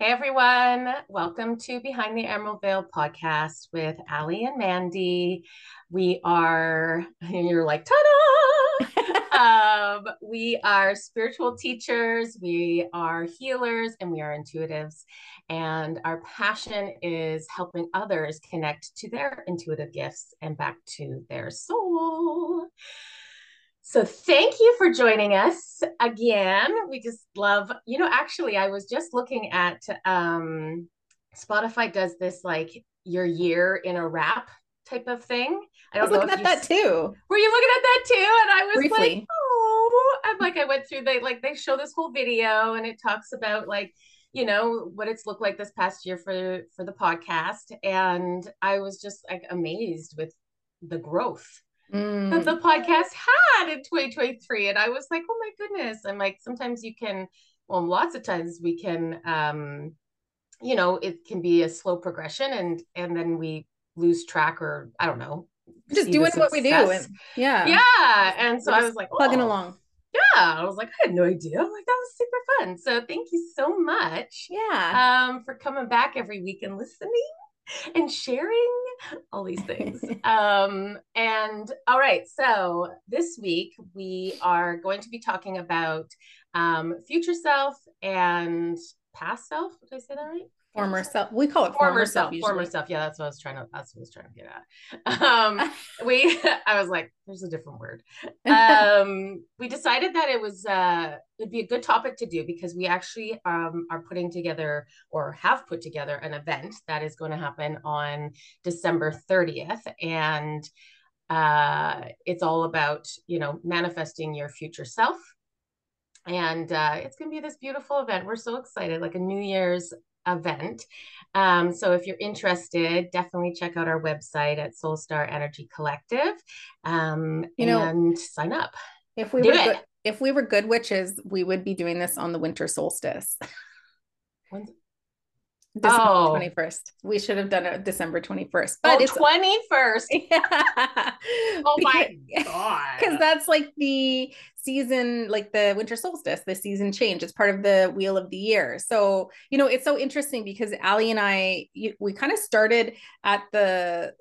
Hey everyone, welcome to Behind the Emerald Veil podcast with Ali and Mandy. We are, you're like, ta da! um, we are spiritual teachers, we are healers, and we are intuitives. And our passion is helping others connect to their intuitive gifts and back to their soul. So thank you for joining us again. We just love, you know, actually I was just looking at um Spotify does this like your year in a wrap type of thing. I don't I was looking at that too. Were you looking at that too? And I was Briefly. like, oh, I'm like I went through they like they show this whole video and it talks about like you know what it's looked like this past year for for the podcast and I was just like amazed with the growth mm. that the podcast had in 2023. And I was like, oh my goodness. I'm like, sometimes you can, well, lots of times we can, um, you know, it can be a slow progression and, and then we lose track or I don't know. Just doing what we do. And, yeah. Yeah. And so I was like, plugging oh. along. Yeah, I was like, I had no idea. I'm like, that was super fun. So thank you so much. Yeah. Um, for coming back every week and listening and sharing all these things. um, and all right, so this week we are going to be talking about um, future self and past self. Did I say that right? Former self we call it former, former self, self former self. Yeah that's what i was trying to that's what i was trying to get at. Um we i was like there's a different word. Um we decided that it was uh it'd be a good topic to do because we actually um are putting together or have put together an event that is going to happen on december 30th and uh it's all about you know manifesting your future self. And uh, it's going to be this beautiful event. We're so excited, like a New Year's event. Um, so if you're interested, definitely check out our website at Soul Star Energy Collective um, you know, and sign up. If we Do were good, if we were good witches, we would be doing this on the winter solstice. When's, December oh. 21st. We should have done it December 21st. But oh, it's 21st. Yeah. oh my god. Because that's like the season, like the winter solstice, the season change. It's part of the wheel of the year. So, you know, it's so interesting because Ali and I, we kind of started at the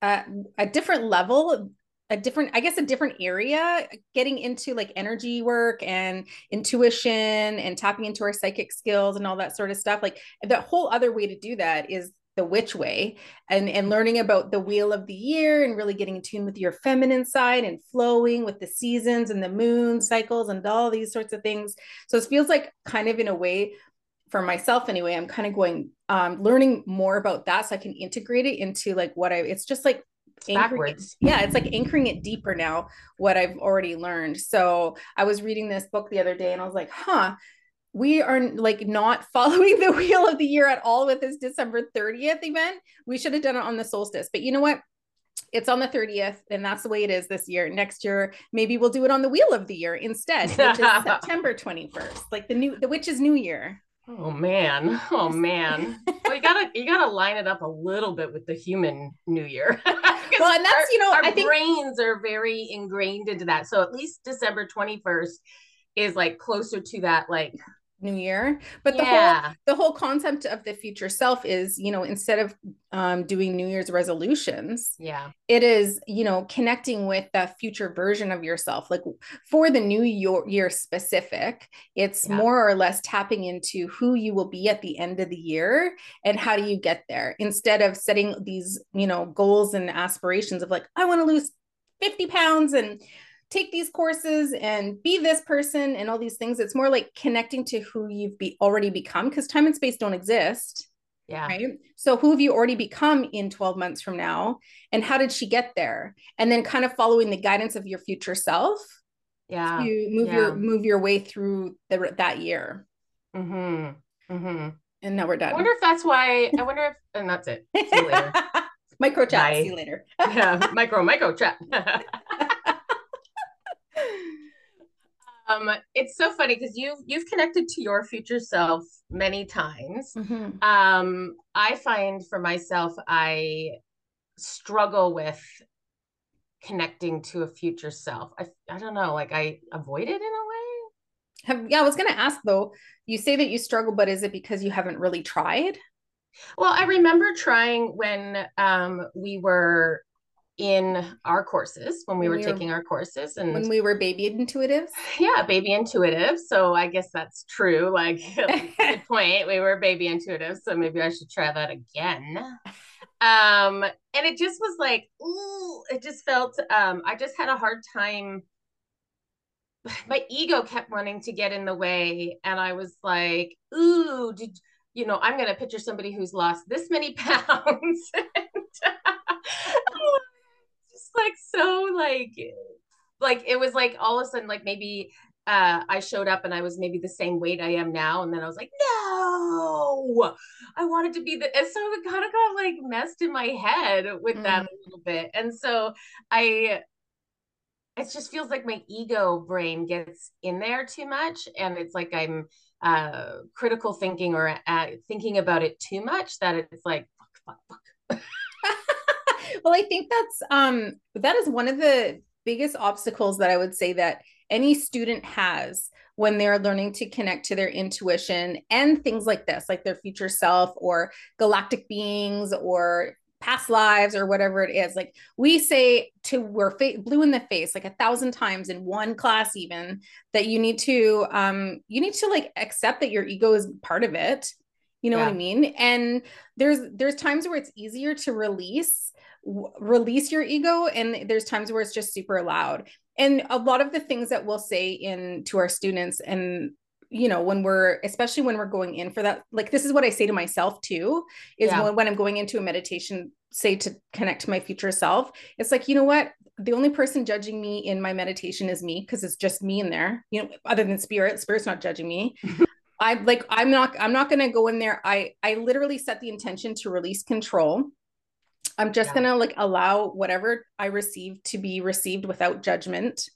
at a different level a different i guess a different area getting into like energy work and intuition and tapping into our psychic skills and all that sort of stuff like the whole other way to do that is the witch way and and learning about the wheel of the year and really getting in tune with your feminine side and flowing with the seasons and the moon cycles and all these sorts of things. So it feels like kind of in a way for myself anyway i'm kind of going um learning more about that so i can integrate it into like what i it's just like backwards. yeah, it's like anchoring it deeper now, what I've already learned. So I was reading this book the other day and I was like, huh, we are like not following the wheel of the year at all with this December 30th event. We should have done it on the solstice. But you know what? It's on the 30th, and that's the way it is this year. Next year, maybe we'll do it on the wheel of the year instead, which is September 21st, like the new the witch's new year. Oh man. Oh man. well, you gotta you gotta line it up a little bit with the human new year. well, and that's our, you know, our I think brains are very ingrained into that. So at least December 21st is like closer to that like new year but the yeah. whole the whole concept of the future self is you know instead of um, doing new year's resolutions yeah it is you know connecting with the future version of yourself like for the new year, year specific it's yeah. more or less tapping into who you will be at the end of the year and how do you get there instead of setting these you know goals and aspirations of like i want to lose 50 pounds and take these courses and be this person and all these things. It's more like connecting to who you've be already become because time and space don't exist. Yeah. Right. So who have you already become in 12 months from now? And how did she get there? And then kind of following the guidance of your future self. Yeah. To move yeah. your move your way through the, that year. Mm-hmm. Mm-hmm. And now we're done. I wonder if that's why I wonder if and that's it. See you later. micro chat. Bye. See you later. yeah, micro, micro chat. Um, it's so funny because you you've connected to your future self many times. Mm-hmm. Um, I find for myself, I struggle with connecting to a future self. I I don't know, like I avoid it in a way. Have, yeah, I was going to ask though, you say that you struggle, but is it because you haven't really tried? Well, I remember trying when um, we were in our courses when we were taking our courses and when we were baby intuitives? Yeah baby intuitive so i guess that's true like good point. We were baby intuitive so maybe i should try that again. Um and it just was like ooh it just felt um i just had a hard time my ego kept wanting to get in the way and i was like ooh did you know i'm going to picture somebody who's lost this many pounds just like so like like it was like all of a sudden like maybe uh, I showed up and I was maybe the same weight I am now. And then I was like, no, I wanted to be the, and so it kind of got like messed in my head with mm. that a little bit. And so I, it just feels like my ego brain gets in there too much. And it's like I'm uh, critical thinking or uh, thinking about it too much that it's like, fuck, fuck, fuck. well, I think that's, um, that is one of the biggest obstacles that I would say that any student has when they're learning to connect to their intuition and things like this, like their future self or galactic beings or past lives or whatever it is. Like we say to we're fa- blue in the face like a thousand times in one class, even that you need to um you need to like accept that your ego is part of it. You know yeah. what I mean? And there's there's times where it's easier to release release your ego and there's times where it's just super loud. And a lot of the things that we'll say in to our students and you know when we're especially when we're going in for that like this is what i say to myself too is yeah. when, when i'm going into a meditation say to connect to my future self it's like you know what? The only person judging me in my meditation is me because it's just me in there you know other than spirit spirit's not judging me. I like i'm not i'm not going to go in there. I i literally set the intention to release control I'm just yeah. going to like allow whatever I receive to be received without judgment.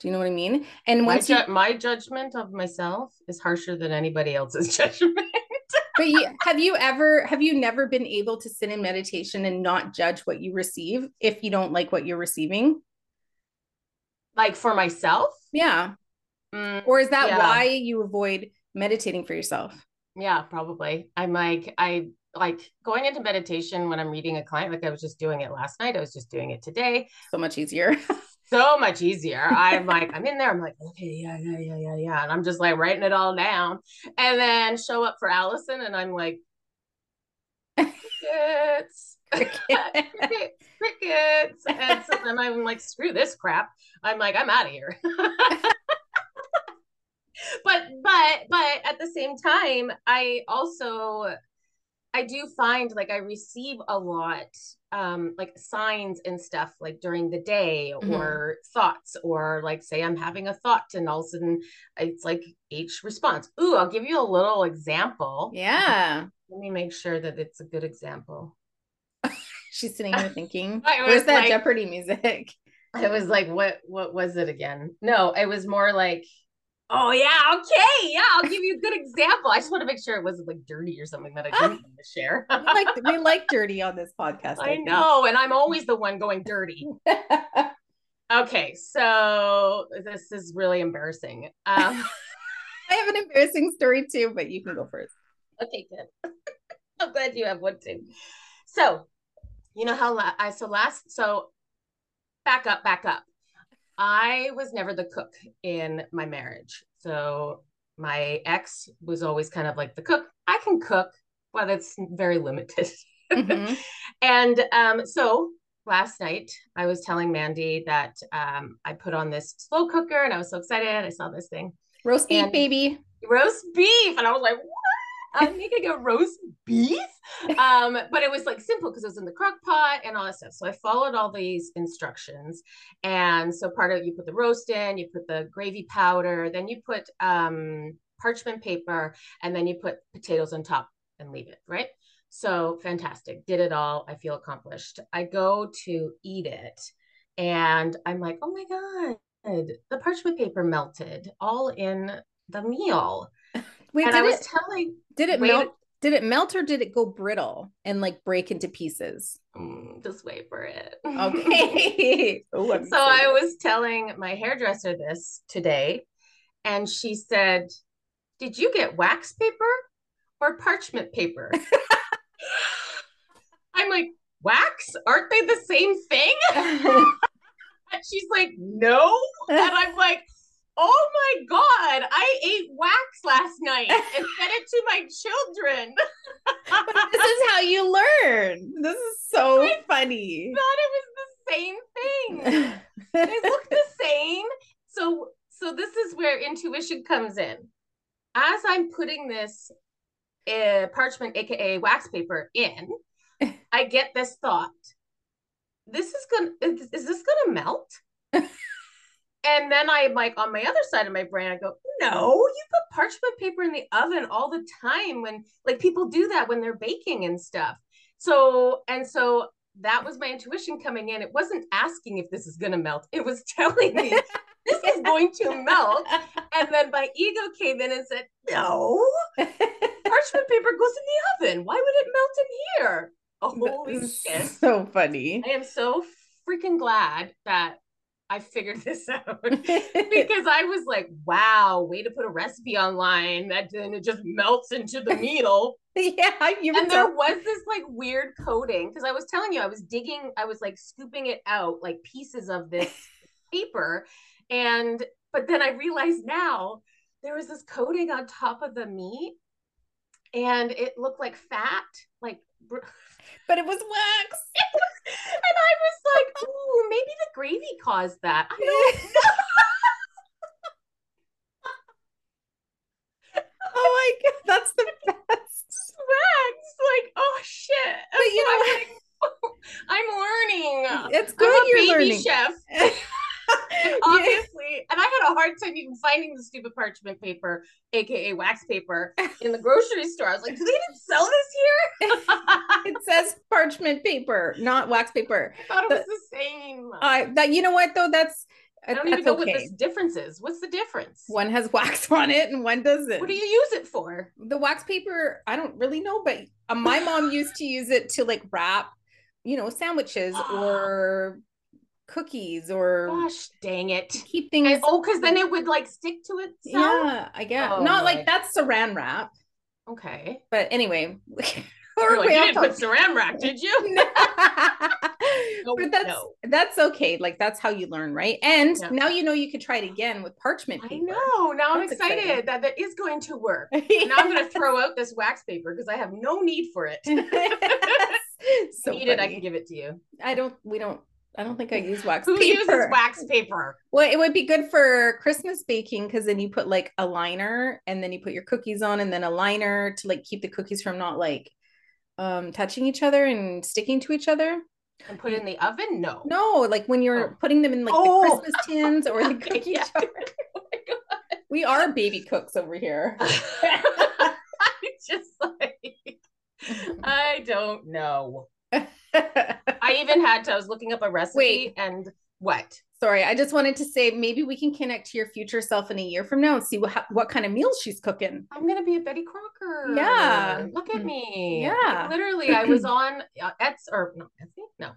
Do you know what I mean? And once my, ju- you- my judgment of myself is harsher than anybody else's judgment. but you, have you ever have you never been able to sit in meditation and not judge what you receive if you don't like what you're receiving? Like for myself? Yeah. Mm, or is that yeah. why you avoid meditating for yourself? Yeah, probably. I'm like I like going into meditation when I'm reading a client, like I was just doing it last night. I was just doing it today. So much easier. so much easier. I'm like, I'm in there. I'm like, okay, yeah, yeah, yeah, yeah, yeah. And I'm just like writing it all down. And then show up for Allison and I'm like, crickets. crickets, crickets. And so then I'm like, screw this crap. I'm like, I'm out of here. but but but at the same time, I also I do find like I receive a lot um like signs and stuff like during the day mm-hmm. or thoughts or like say I'm having a thought and all of a sudden it's like each response. Ooh, I'll give you a little example. Yeah. Let me make sure that it's a good example. She's sitting here thinking, where's that like, Jeopardy music? I was like, what what was it again? No, it was more like Oh yeah, okay, yeah. I'll give you a good example. I just want to make sure it wasn't like dirty or something that I didn't want to share. we like we like dirty on this podcast. I, I know, and I'm always the one going dirty. okay, so this is really embarrassing. Um, I have an embarrassing story too, but you can go first. Okay, good. I'm glad you have one too. So, you know how la- I so last so back up, back up. I was never the cook in my marriage. So my ex was always kind of like the cook. I can cook, but it's very limited. Mm-hmm. and um, so last night I was telling Mandy that um, I put on this slow cooker and I was so excited. I saw this thing. Roast beef, baby. Roast beef. And I was like? I'm making a roast beef. Um, but it was like simple because it was in the crock pot and all that stuff. So I followed all these instructions. And so part of you put the roast in, you put the gravy powder, then you put um, parchment paper, and then you put potatoes on top and leave it, right? So fantastic. Did it all. I feel accomplished. I go to eat it and I'm like, oh my God, the parchment paper melted all in the meal. Wait, and did I was it, telling did it wait, melt? Did it melt or did it go brittle and like break into pieces? Mm, just wait for it. Okay. oh, so I was telling my hairdresser this today, and she said, Did you get wax paper or parchment paper? I'm like, Wax? Aren't they the same thing? and she's like, No. And I'm like, Oh my God, I ate wax last night and fed it to my children. this is how you learn. This is so I funny. thought it was the same thing. they look the same. So so this is where intuition comes in. As I'm putting this uh, parchment, aka wax paper, in, I get this thought: This is gonna is, is this gonna melt? And then I'm like on my other side of my brain, I go, No, you put parchment paper in the oven all the time when like people do that when they're baking and stuff. So and so that was my intuition coming in. It wasn't asking if this is going to melt. It was telling me this is going to melt. And then my ego came in and said, no, parchment paper goes in the oven. Why would it melt in here? Oh, holy shit. so funny. I am so freaking glad that I figured this out because I was like, wow, way to put a recipe online that then it just melts into the meal yeah, and there was this like weird coating because I was telling you I was digging, I was like scooping it out like pieces of this paper, and but then I realized now there was this coating on top of the meat, and it looked like fat, like. But it was wax. And I was like, "Ooh, maybe the gravy caused that." I don't oh my god, that's the best. wax. Like, oh shit! But you know I'm, like, I'm learning. It's I'm good a you're baby learning. chef. Yeah. obviously and i had a hard time even finding the stupid parchment paper aka wax paper in the grocery store i was like do they even sell this here It says parchment paper, not wax paper. thought it was the same Uh, that you know what though? That's i don't even know okay. what this difference is what's the difference One has wax on it and one doesn't. what do you use it for the wax paper, I don't really know, but uh, my mom used to use it to like wrap, you know, sandwiches or cookies or gosh dang it keep things. and, oh because then it would like stick to itself yeah, I guess Oh, not boy. like that's saran wrap, okay but anyway. We're like, you didn't put saran wrap did you No, but that's no. that's okay. Like that's how you learn, right? And Yeah. now you know you could try it again with parchment paper. i know now i'm excited exciting. that that is going to work now i'm going to throw out this wax paper because i have no need for it so need it, I can give it to you. I don't. We don't. I don't think I use wax paper. Who paper. uses wax paper? Well, it would be good for Christmas baking because then you put like a liner and then you put your cookies on and then a liner to like keep the cookies from not like um touching each other and sticking to each other. And put it in the oven? No. No, like when you're Oh. putting them in like Oh. the Christmas tins or the cookie yeah. jar. Oh my God. We are baby cooks over here. I just like I don't know. I even had to. I was looking up a recipe Wait. and what? Sorry, I just wanted to say maybe we can connect to your future self in a year from now and see what what kind of meals she's cooking. I'm gonna be a Betty Crocker. Yeah. Look at me. Yeah. Like, literally, I was on uh, Etsy or no, Etsy, no,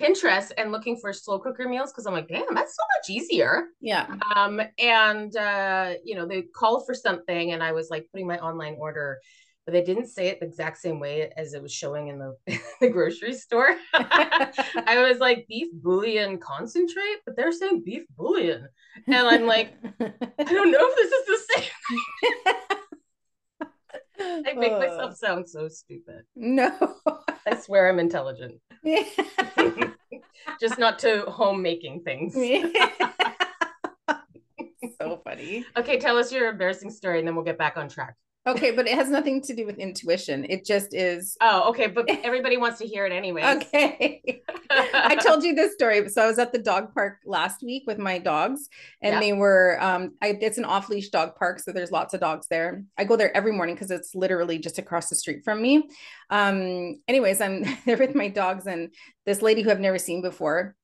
Pinterest and looking for slow cooker meals because I'm like, damn, that's so much easier. Yeah. um and uh you know they called for something and i was like putting my online order but they didn't say it the exact same way as it was showing in the, the grocery store. I was like beef bouillon concentrate? But they're saying beef bouillon. And i'm like i don't know if this is the same. I make myself sound so stupid. No. i swear i'm intelligent. Just not to home making things. So funny. okay tell us your embarrassing story and then we'll get back on track Okay, but it has nothing to do with intuition. It just is Oh, okay, but everybody wants to hear it anyway. okay. I told you this story. So I was at the dog park last week with my dogs, and Yeah. they were um I, it's an off leash dog park, so there's lots of dogs there. I go there every morning because it's literally just across the street from me. Um, anyways, I'm there with my dogs, and this lady who I've never seen before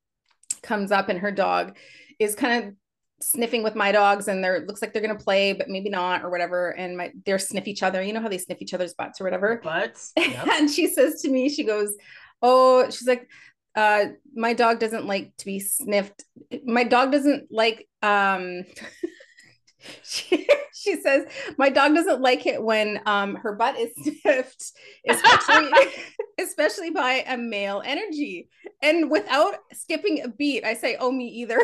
comes up, and her dog is kind of sniffing with my dogs and they're looks like they're gonna play but maybe not or whatever. And my they're sniff each other. You know how they sniff each other's butts or whatever? But yep. and she says to me, she goes, Oh, she's like, uh, my dog doesn't like to be sniffed. My dog doesn't like um she, she says my dog doesn't like it when um her butt is sniffed especially especially by a male energy. And without skipping a beat i say oh me either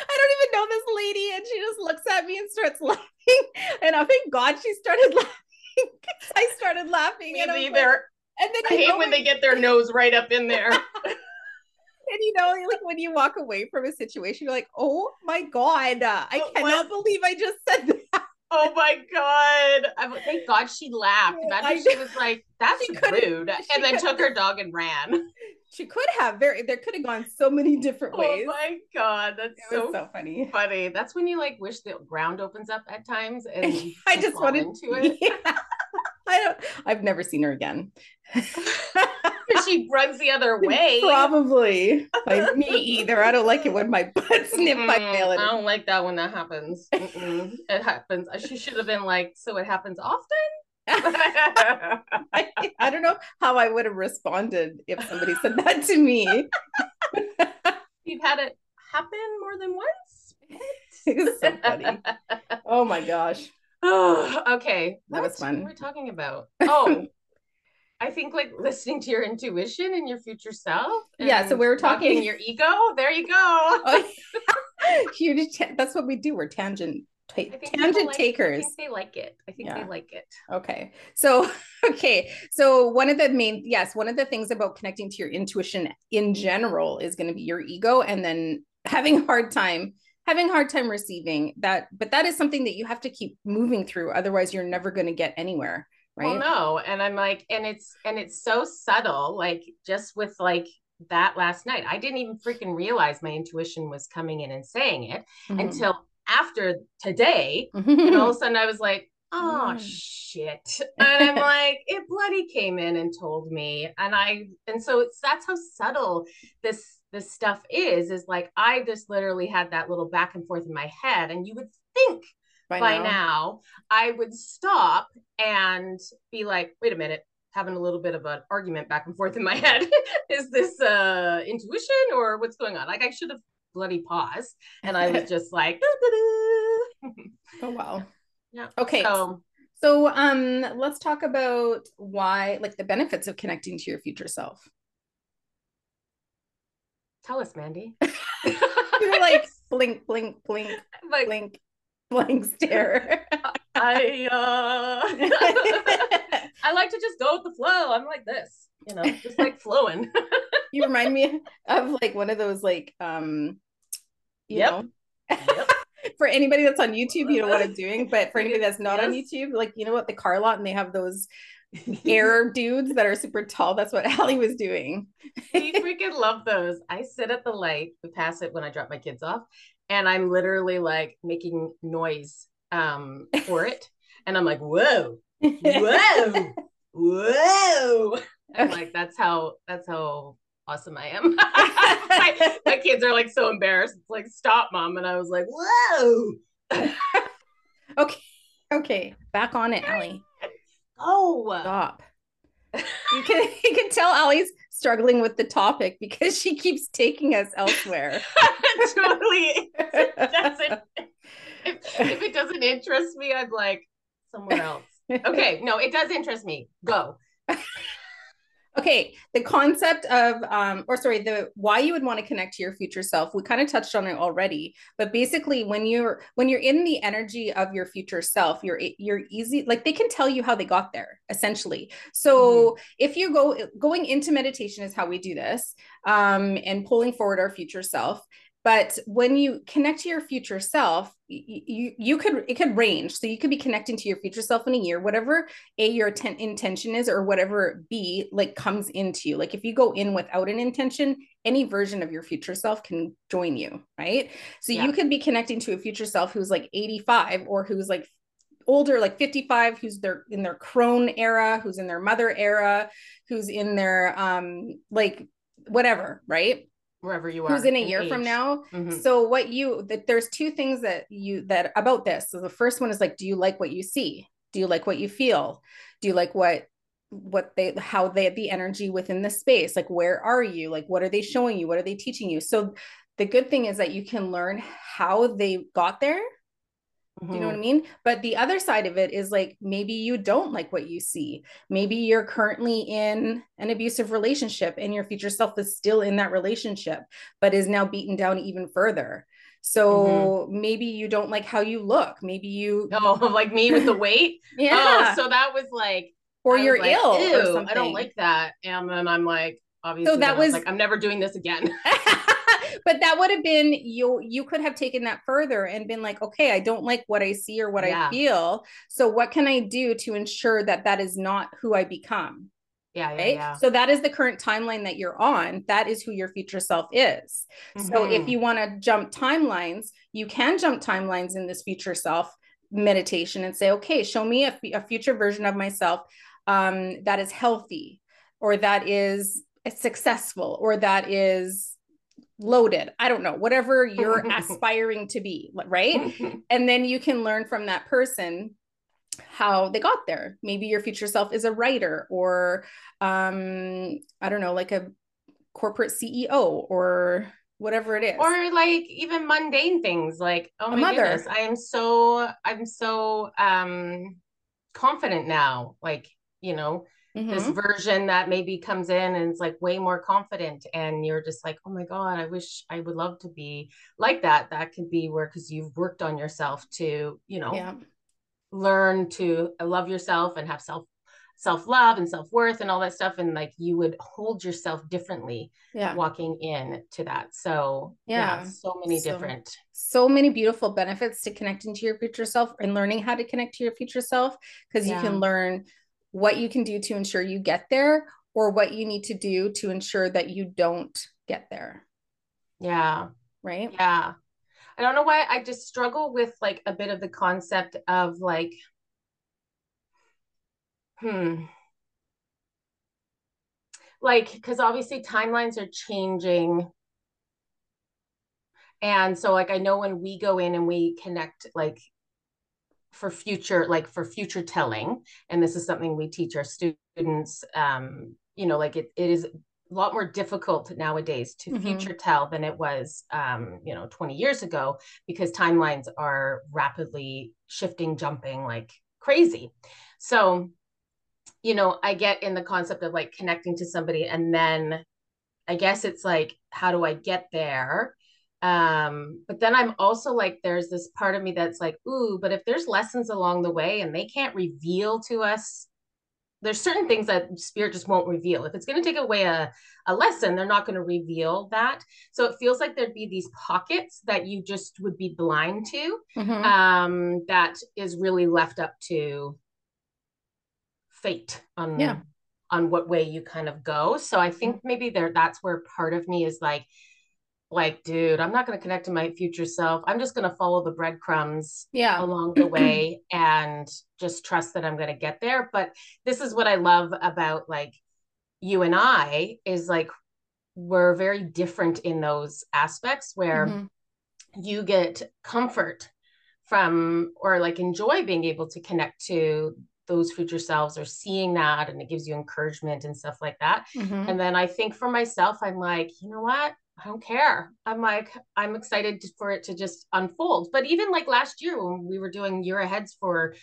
I don't even know this lady, and she just looks at me and starts laughing. And I thank God she started laughing. I started laughing. Me and either. like- and then I hate know when they get their nose right up in there. and you know, like when you walk away from a situation, you're like, "Oh my god, uh, I But cannot believe I just said that." Oh my god! I, thank God she laughed. Imagine I she was like, "That's rude," and then took her dog and ran. She could have very. There could have gone so many different ways. Oh my god, that's so, so funny. funny. That's when you like wish the ground opens up at times, and I just wanted to it. Yeah. I don't. I've never seen her again. she runs the other way. Probably. Like me either. I don't like it when my butt snipped by Mm-mm. I don't like that when that happens. Mm-mm. it happens. She should have been like, so it happens often. I, I don't know how I would have responded if somebody said that to me. You've had it happen more than once. So funny. Oh my gosh. Oh, okay. That was fun. What were we talking about? Oh, I think like listening to your intuition and your future self. Yeah, so we were talking- your ego. There you go. Huge. That's what we do. We're tangent think tangent like- takers. I think they like it. I think Yeah. they like it. Okay. So, okay. So, one of the main, yes, one of the things about connecting to your intuition in general is going to be your ego and then having a hard time, having a hard time receiving that. But that is something that you have to keep moving through. Otherwise, you're never going to get anywhere. Right. Well, no, and I'm like, and it's and it's so subtle. Like just with like that last night, I didn't even freaking realize my intuition was coming in and saying it Mhm. until after today. And all of a sudden, I was like, oh shit and i'm like it bloody came in and told me and i and so it's that's how subtle this this stuff is is like i just literally had that little back and forth in my head and you would think by, now. i would stop and be like wait a minute having a little bit of an argument back and forth in my head is this uh intuition or what's going on like i should have bloody paused and i was just like Oh wow. Yeah. Okay. so So um let's talk about why like the benefits of connecting to your future self. tell us mandy You're like blink, blink, blink, like blink, blank stare. I uh I like to just go with the flow. I'm like this, you know, just like flowing. you remind me of like one of those like um you Yep. know Yep. for anybody that's on YouTube, you know what I'm doing, but for anybody that's not on YouTube, like you know what the car lot and they have those air dudes that are super tall. That's what Allie was doing. we freaking love those. I sit at the light, we pass it when I drop my kids off, and I'm literally like making noise um for it. And I'm like, whoa, whoa, whoa. Okay. like, that's how that's how awesome I am. my, my kids are like so embarrassed. It's like, stop, mom. And I was like, whoa. okay. Okay. Back on it, Allie. Oh, Stop. You can you can tell Allie's struggling with the topic because she keeps taking us elsewhere. totally. It doesn't, if, if it doesn't interest me, I'm like somewhere else. Okay, no, it does interest me. Go. Okay, the concept of um or sorry, the why you would want to connect to your future self. We kind of touched on it already, but basically when you're when you're in the energy of your future self, you're you're easy like they can tell you how they got there essentially. So if you go going into meditation is how we do this um and pulling forward our future self. But when you connect to your future self, you, you could it could range. So you could be connecting to your future self in a year, whatever a your ten- intention is or whatever b like comes into you like if you go in without an intention any version of your future self can join you right so Yeah. you could be connecting to a future self who's like 85 or who's like older like 55 who's their in their crone era who's in their mother era who's in their um like whatever right Wherever you are. who's in a year from age. now Mhm. so what you that there's two things that you that about this. So the first one is like, do you like what you see? Do you like what you feel? Do you like what what they how they the energy within the space? Like where are you? Like what are they showing you? What are they teaching you? So the good thing is that you can learn how they got there do you know what I mm-hmm. mean? But the other side of it is like maybe you don't like what you see. Maybe you're currently in an abusive relationship and your future self is still in that relationship, but is now beaten down even further. So mm-hmm. maybe you don't like how you look. Maybe you oh like me with the weight. yeah. Oh, so that was like or you're like, ill or something. I don't like that. And then I'm like, obviously, so that was, was like, I'm never doing this again. but that would have been you you could have taken that further and been like okay i don't like what i see or what yeah. i feel so what can i do to ensure that that is not who i become yeah, right? yeah, yeah. So that is the current timeline that you're on. That is who your future self is. Mm-hmm. So if mm-hmm. you want to jump timelines, you can jump timelines in this future self meditation and say, okay, show me a, a future version of myself um, that is healthy or that is successful or that is loaded. I don't know whatever you're aspiring to be right? And then you can learn from that person how they got there. Maybe your future self is a writer or um i don't know like a corporate ceo or whatever it is. Or like even mundane things like oh my mother. goodness i am so i'm so um confident now like you know mm-hmm. this version that maybe comes in and it's like way more confident and you're just like oh my god i wish i would love to be like that that could be where because you've worked on yourself to you know yeah. learn to love yourself and have self self love and self worth and all that stuff and like you would hold yourself differently yeah walking in to that so yeah, yeah so many so, different so many beautiful benefits to connecting to your future self and learning how to connect to your future self because yeah. you can learn what you can do to ensure you get there or what you need to do to ensure that you don't get there. Yeah. Right? Yeah. I don't know why I just struggle with like a bit of the concept of like hmm like because obviously timelines are changing and so like i know when we go in and we connect like for future like for future telling. And this is something we teach our students um you know like it, it is a lot more difficult nowadays to mm-hmm. future tell than it was um you know 20 years ago because timelines are rapidly shifting jumping like crazy. So you know i get in the concept of like connecting to somebody and then i guess it's like how do i get there um but then i'm also like there's this part of me that's like ooh but if there's lessons along the way and they can't reveal to us there's certain things that spirit just won't reveal. If it's going to take away a, a lesson they're not going to reveal that. So it feels like there'd be these pockets that you just would be blind to mm-hmm. um that is really left up to fate on yeah. on what way you kind of go. So i think maybe there that's where part of me is like like, dude, I'm not going to connect to my future self. I'm just going to follow the breadcrumbs yeah. along the way and just trust that I'm going to get there. But this is what I love about like you and I is like we're very different in those aspects where mm-hmm. you get comfort from or like enjoy being able to connect to those future selves or seeing that and it gives you encouragement and stuff like that. Mm-hmm. And then I think for myself, I'm like, you know what? I don't care. I'm like, I'm excited for it to just unfold. But even like last year when we were doing year aheads for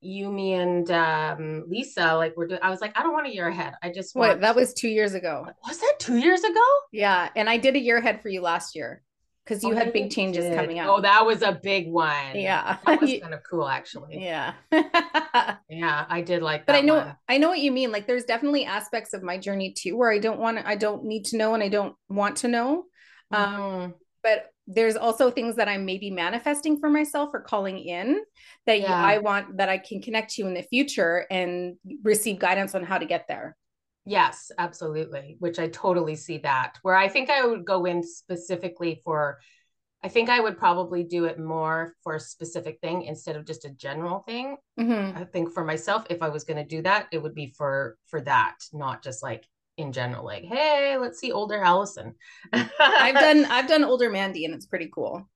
you, me, and um, Lisa, like we're doing, I was like, I don't want a year ahead. I just want. Wait, that was two years ago. Was that two years ago? Yeah, and I did a year ahead for you last year because you oh, had big changes did. coming up. Oh, that was a big one. Yeah, that was kind of cool, actually. Yeah, yeah, I did like. That. But I know, one. I know what you mean. Like, there's definitely aspects of my journey too where I don't want, I don't need to know, and I don't want to know. Um, mm-hmm. Um, but there's also things that I'm maybe manifesting for myself or calling in that yeah. I want that I can connect to in the future and receive guidance on how to get there. Yes, absolutely. Which I totally see that. Where I think I would go in specifically for, I think I would probably do it more for a specific thing instead of just a general thing. Mm-hmm. I think for myself, if I was going to do that, it would be for for that, not just like in general. Like, hey, let's see older Allison. I've done I've done older Mandy, and it's pretty cool.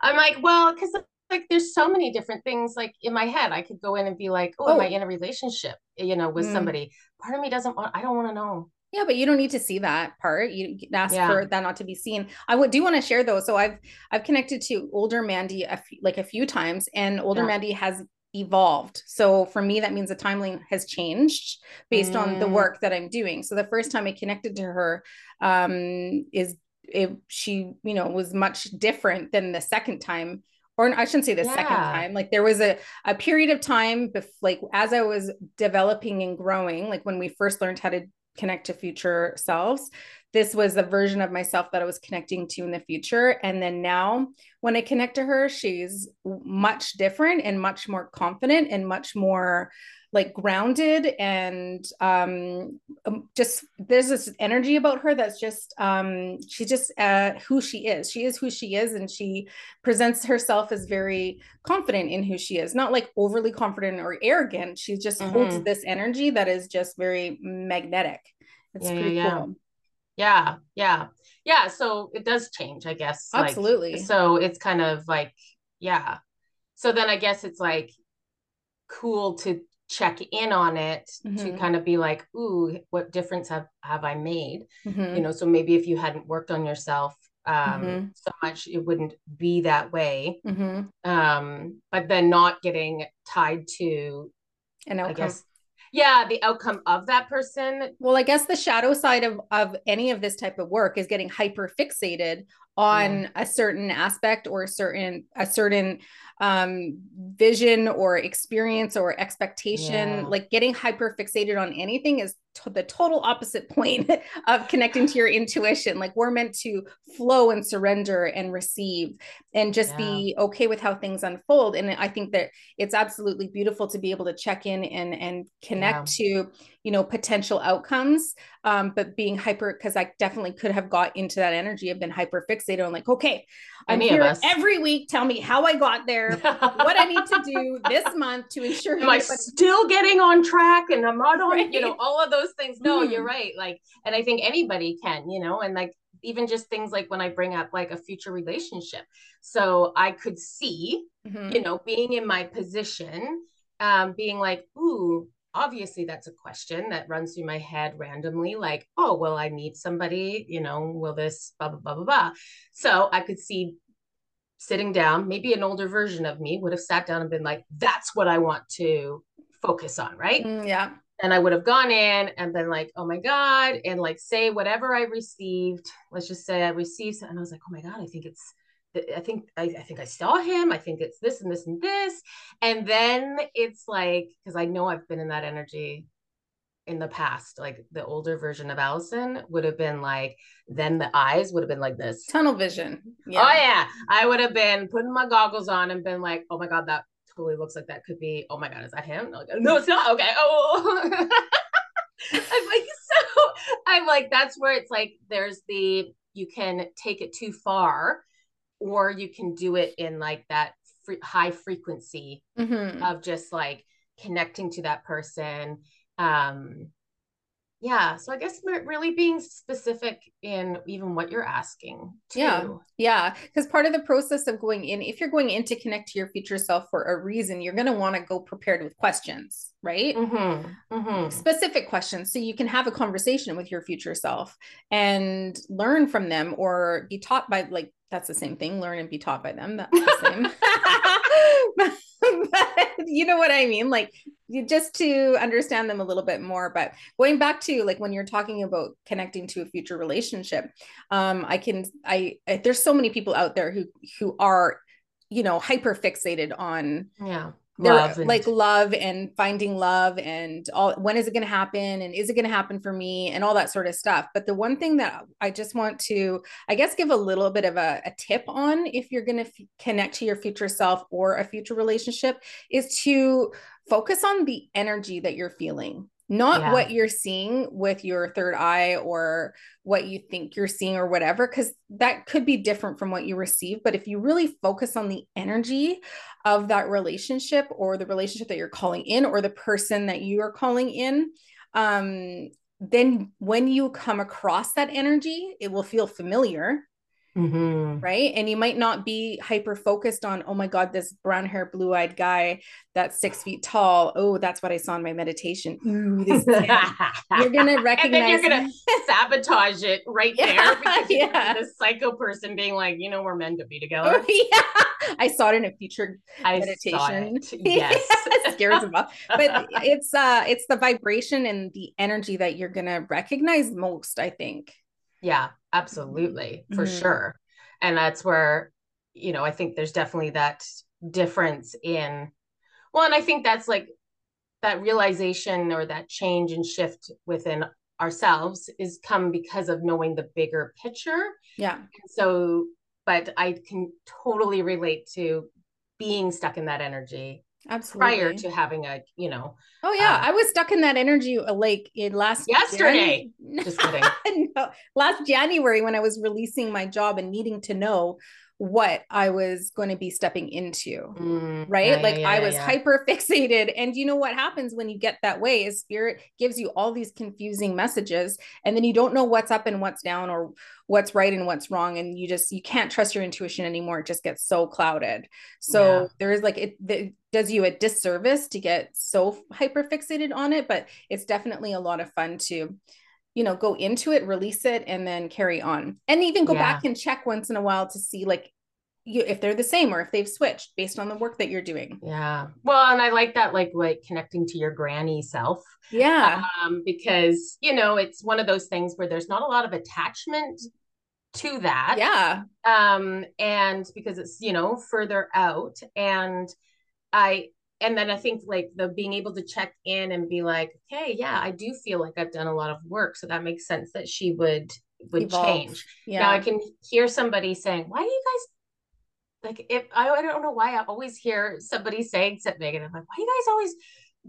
I'm like, well, because like there's so many different things like in my head i could go in and be like oh, oh. am i in a relationship you know with mm. somebody part of me doesn't want i don't want to know Yeah, but you don't need to see that part. You ask yeah. for that not to be seen. I would do want to share though. So I've I've connected to older Mandy a few, like a few times, and older yeah. Mandy has evolved. So for me, that means the timeline has changed based mm. on the mm. work that I'm doing. So the first time I connected to her um, is it, she, you know, was much different than the second time. Or I shouldn't say the yeah. second time. Like there was a, a period of time, bef- like as I was developing and growing, like when we first learned how to connect to future selves, this was the version of myself that I was connecting to in the future. And then now, when I connect to her, she's much different and much more confident and much more like grounded and um, um just there's this energy about her that's just um she's just uh who she is. She is who she is and she presents herself as very confident in who she is. Not like overly confident or arrogant. She just mm-hmm. holds this energy that is just very magnetic. It's yeah, pretty yeah, cool. Yeah yeah. Yeah so it does change i guess absolutely. like, so it's kind of like yeah. So then i guess it's like cool to check in on it mm-hmm. to kind of be like ooh what difference have have i made mm-hmm. you know so maybe if you hadn't worked on yourself um mm-hmm. so much it wouldn't be that way mm-hmm. um but then not getting tied to an outcome. I guess yeah the outcome of that person well i guess the shadow side of of any of this type of work is getting hyper fixated on yeah. a certain aspect or a certain a certain um vision or experience or expectation yeah. like getting hyper fixated on anything is the total opposite point of connecting to your intuition like we're meant to flow and surrender and receive and just yeah. be okay with how things unfold and i think that it's absolutely beautiful to be able to check in and and connect yeah. to you know potential outcomes um, but being hyper because i definitely could have got into that energy of been hyper fixated on like okay i'm Any here every week tell me how i got there what i need to do this month to ensure am i still getting on track and i'm not on right. you know all of those things no mm. you're hmm. right like and i think anybody can you know and like even just things like when i bring up like a future relationship so i could see mm-hmm. you know being in my position um being like ooh obviously that's a question that runs through my head randomly like oh well i meet somebody you know will this blah blah blah blah blah so i could see sitting down maybe an older version of me would have sat down and been like that's what i want to focus on right mm, yeah and i would have gone in and been like oh my god and like say whatever i received let's just say i received something. and i was like oh my god i think it's I think I, I, think I saw him. I think it's this and this and this. And then it's like, because I know I've been in that energy in the past. Like the older version of Allison would have been like, then the eyes would have been like this. Tunnel vision. Oh, yeah. Oh yeah. I would have been putting my goggles on and been like, oh my God, that totally looks like that could be, oh my God, is that him? No, it's not. Okay. Oh. I'm like, so I'm like, that's where it's like there's the you can take it too far or you can do it in like that free, high frequency mm-hmm. of just like connecting to that person um yeah so i guess really being specific in even what you're asking too. yeah yeah because part of the process of going in if you're going in to connect to your future self for a reason you're going to want to go prepared with questions right mm-hmm. Mm-hmm. specific questions so you can have a conversation with your future self and learn from them or be taught by like that's the same thing learn and be taught by them that's the same but you know what I mean? Like just to understand them a little bit more. But going back to like when you're talking about connecting to a future relationship, um, I can I, I there's so many people out there who who are, you know, hyper fixated on yeah Uh, love and- like love and finding love and all when is it going to happen and is it going to happen for me and all that sort of stuff. But the one thing that i just want to i guess give a little bit of a, a tip on if you're going to f- connect to your future self or a future relationship is to focus on the energy that you're feeling not yeah. what you're seeing with your third eye or what you think you're seeing or whatever, because that could be different from what you receive. But if you really focus on the energy of that relationship or the relationship that you're calling in or the person that you are calling in, um, then when you come across that energy, it will feel familiar Mm-hmm. Right. And you might not be hyper focused on, oh my God, this brown hair, blue eyed guy that's six feet tall. Oh, that's what I saw in my meditation. Ooh, this you're gonna recognize and then you're gonna sabotage it right yeah, there because yeah. the psycho person being like, you know, we're meant to be together. Oh, yeah. I saw it in a featured I meditation. Yes. it scares them off. But it's uh it's the vibration and the energy that you're gonna recognize most, I think. Yeah, absolutely, for mm-hmm. sure. And that's where, you know, I think there's definitely that difference in, well, and I think that's like that realization or that change and shift within ourselves is come because of knowing the bigger picture. Yeah. So, but I can totally relate to being stuck in that energy Absolutely. prior to having a you know oh yeah. uh, i was stuck in that energy uh, like in last yesterday. Just kidding. No, last january when i was releasing my job and needing to know what I was going to be stepping into. Mm, right. Yeah, like yeah, I was yeah. hyper fixated. And you know what happens when you get that way is spirit gives you all these confusing messages and then you don't know what's up and what's down or what's right and what's wrong. And you just, you can't trust your intuition anymore. It just gets so clouded. So there is like, it, it does you a disservice to get so hyper fixated on it, but it's definitely a lot of fun to you know go into it release it and then carry on. And even go yeah. back and check once in a while to see like you if they're the same or if they've switched based on the work that you're doing. Yeah. Well and i like that like like connecting to your granny self. Yeah. Um because you know it's one of those things where there's not a lot of attachment to that. Yeah. Um and because it's you know further out. And i and then I think like the being able to check in and be like, okay, yeah, I do feel like I've done a lot of work. So that makes sense that she would would Evolve. change. Yeah. Now I can hear somebody saying, Why do you guys like if I, I don't know why I always hear somebody saying something and I'm like, why you guys always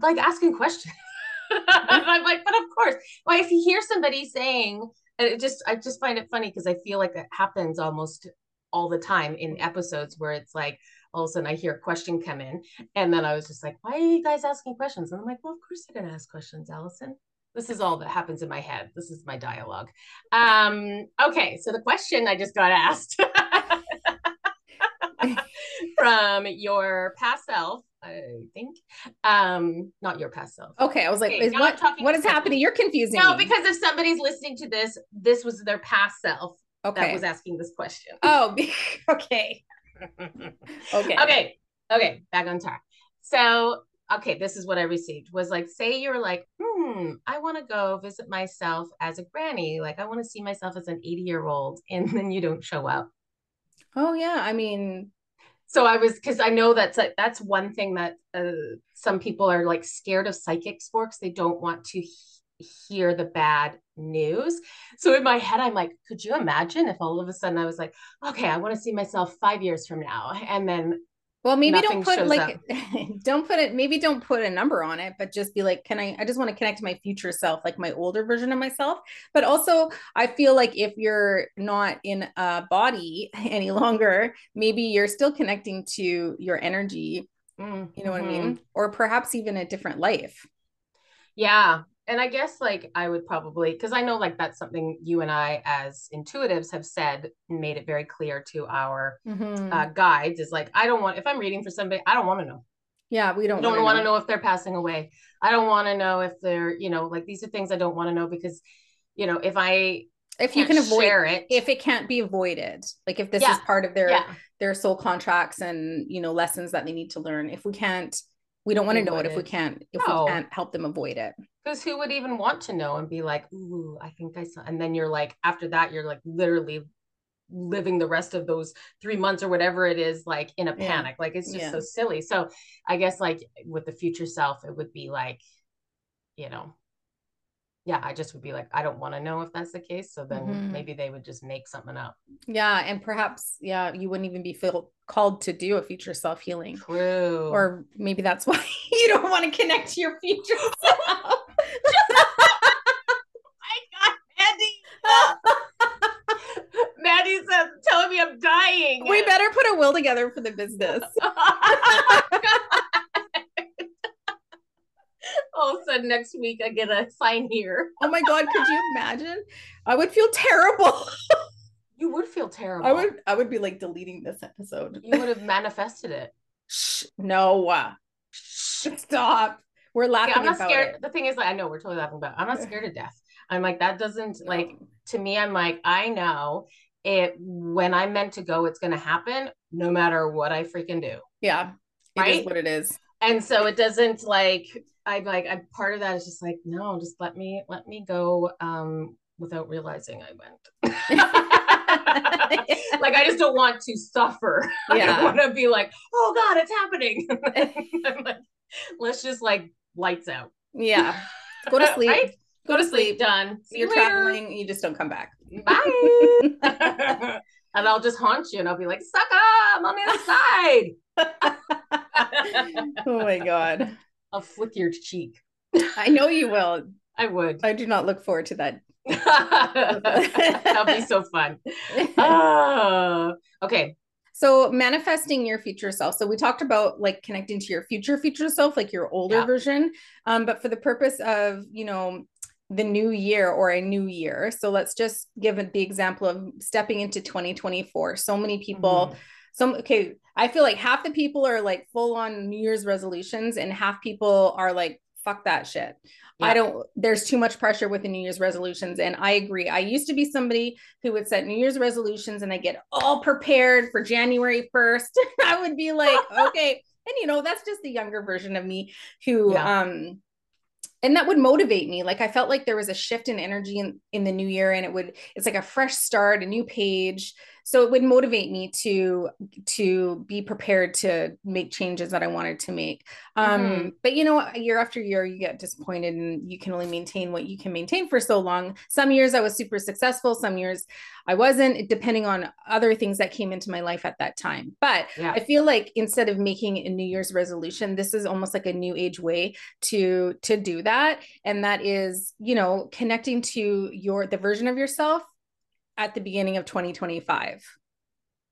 like asking questions? I'm like, but of course. Well, if you hear somebody saying and it just I just find it funny because I feel like it happens almost all the time in episodes where it's like all of a sudden I hear a question come in. And then I was just like, why are you guys asking questions? And I'm like, well, of course they're going to ask questions, Allison. This is all that happens in my head. This is my dialogue. Um, okay, so the question I just got asked from your past self I think. Um, not your past self. Okay, I was like, okay, is what what is happening? You're confusing. No, me. because if somebody's listening to this, this was their past self okay. that was asking this question. Oh, okay okay. Okay. Okay. Back on track. So, okay, this is what I received was like, say you're like, hmm, I want to go visit myself as a granny. Like, I want to see myself as an 80 year old. And then you don't show up. Oh, yeah. I mean, so I was because I know that's like that's one thing that uh, some people are like scared of psychics for because they don't want to hear the bad news. So in my head, I'm like, could you imagine if all of a sudden I was like, okay, I want to see myself five years from now, and then well, maybe don't put like don't put it. Maybe don't put a number on it, but just be like, can I? I just want to connect to my future self, like my older version of myself. But also, I feel like if you're not in a body any longer, maybe you're still connecting to your energy. Mm-hmm. You know what I mean? Mm-hmm. Or perhaps even a different life. Yeah, and I guess like I would probably because I know like that's something you and I as intuitives have said made it very clear to our mm-hmm. uh, guides is like I don't want if I'm reading for somebody I don't want to know. Yeah, we don't. I don't want to know. know if they're passing away. I don't want to know if they're you know like these are things I don't want to know because you know if I if you can avoid it if it can't be avoided like if this yeah. is part of their yeah. their soul contracts and you know lessons that they need to learn if we can't we don't want to know it if we can't if no. we can't help them avoid it. Because who would even want to know and be like ooh i think i saw and then you're like after that you're like literally living the rest of those three months or whatever it is like in a panic. Like it's just yeah. so silly. So i guess like with the future self it would be like you know yeah, I just would be like, I don't want to know if that's the case. So then mm-hmm. maybe they would just make something up. Yeah. And perhaps, yeah, you wouldn't even be feel called to do a future self healing. True. Or maybe that's why you don't want to connect to your future self. oh my God. Mandy says, telling me I'm dying. We better put a will together for the business all of a sudden next week I get a sign here. oh my god, could you imagine? I would feel terrible. You would feel terrible. I would I would be like deleting this episode. You would have manifested it. Shh, no. Shh, stop. We're laughing. Yeah, I'm not scared. It. The thing is, like, I know we're totally laughing about. It. I'm not scared of death. I'm like that doesn't like to me. I'm like I know it when I'm meant to go, it's going to happen no matter what I freaking do. Yeah, right. what it is. And so it doesn't like I'm like I'm part of that is just like no, just let me let me go um without realizing I went. like I just don't want to suffer. Yeah. I want to be like, oh God, it's happening. I'm like, let's just like lights out. Yeah. Go to sleep. right? Go, Go to sleep. sleep. Done. See You're traveling. You just don't come back. Bye. and I'll just haunt you and I'll be like, suck up. I'm on the other side. oh my God. I'll flick your cheek. I know you will. I would. I do not look forward to that. That'll be so fun. Oh, okay. So manifesting your future self. So we talked about like connecting to your future future self, like your older yeah. version. Um, but for the purpose of, you know, the new year or a new year. So let's just give it the example of stepping into 2024. So many people, mm-hmm. Some okay, I feel like half the people are like full on New Year's resolutions, and half people are like, fuck that shit. Yeah. I don't, there's too much pressure with the New Year's resolutions. And I agree. I used to be somebody who would set New Year's resolutions and I get all prepared for January 1st. I would be like, okay. And you know, that's just the younger version of me who, yeah. um, and that would motivate me like i felt like there was a shift in energy in, in the new year and it would it's like a fresh start a new page so it would motivate me to to be prepared to make changes that i wanted to make um mm-hmm. but you know year after year you get disappointed and you can only maintain what you can maintain for so long some years i was super successful some years i wasn't depending on other things that came into my life at that time but yeah. i feel like instead of making a new year's resolution this is almost like a new age way to to do that and that is you know connecting to your the version of yourself at the beginning of 2025.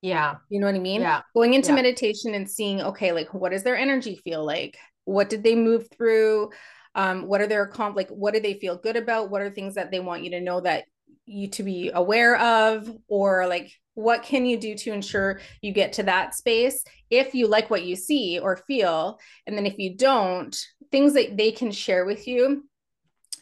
Yeah. You know what I mean? Yeah. Going into yeah. meditation and seeing, okay, like what does their energy feel like? What did they move through? Um, what are their comp like what do they feel good about? What are things that they want you to know that you to be aware of? Or like what can you do to ensure you get to that space if you like what you see or feel? And then if you don't, things that they can share with you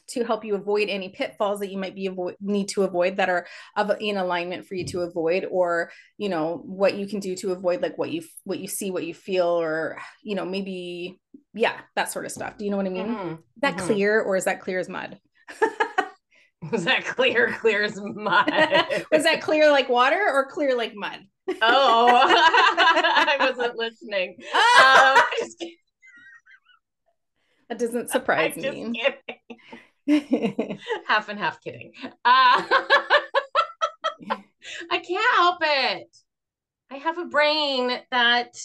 to help you avoid any pitfalls that you might be avoid need to avoid that are of in alignment for you to avoid or you know what you can do to avoid like what you what you see what you feel or you know maybe yeah that sort of stuff. Do you know what i mean? Mm-hmm. that mm-hmm. clear or is that clear as mud? Was that clear clear as mud? Was that clear like water or clear like mud? Oh i wasn't listening. Um, that doesn't surprise me half and half kidding. Uh, I can't help it. I have a brain that.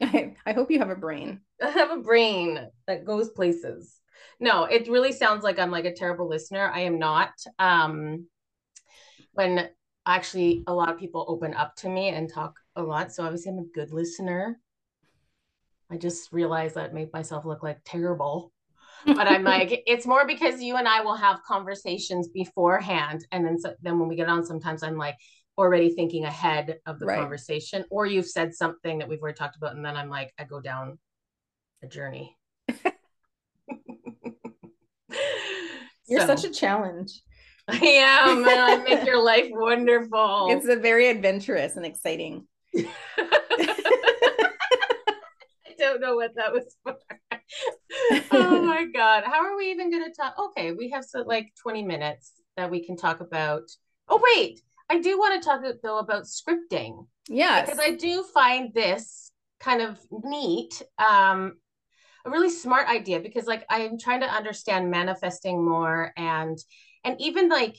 I, I hope you have a brain. I have a brain that goes places. No, it really sounds like I'm like a terrible listener. I am not. Um, when actually a lot of people open up to me and talk a lot, so obviously I'm a good listener. I just realized that made myself look like terrible but I'm like, it's more because you and I will have conversations beforehand. And then, so, then when we get on, sometimes I'm like already thinking ahead of the right. conversation, or you've said something that we've already talked about. And then I'm like, I go down a journey. You're so, such a challenge. I am, and I make your life wonderful. It's a very adventurous and exciting. I don't know what that was for oh my god. How are we even going to talk okay we have so like 20 minutes that we can talk about oh wait i do want to talk though about scripting. Yeah because i do find this kind of neat um a really smart idea because like i'm trying to understand manifesting more and and even like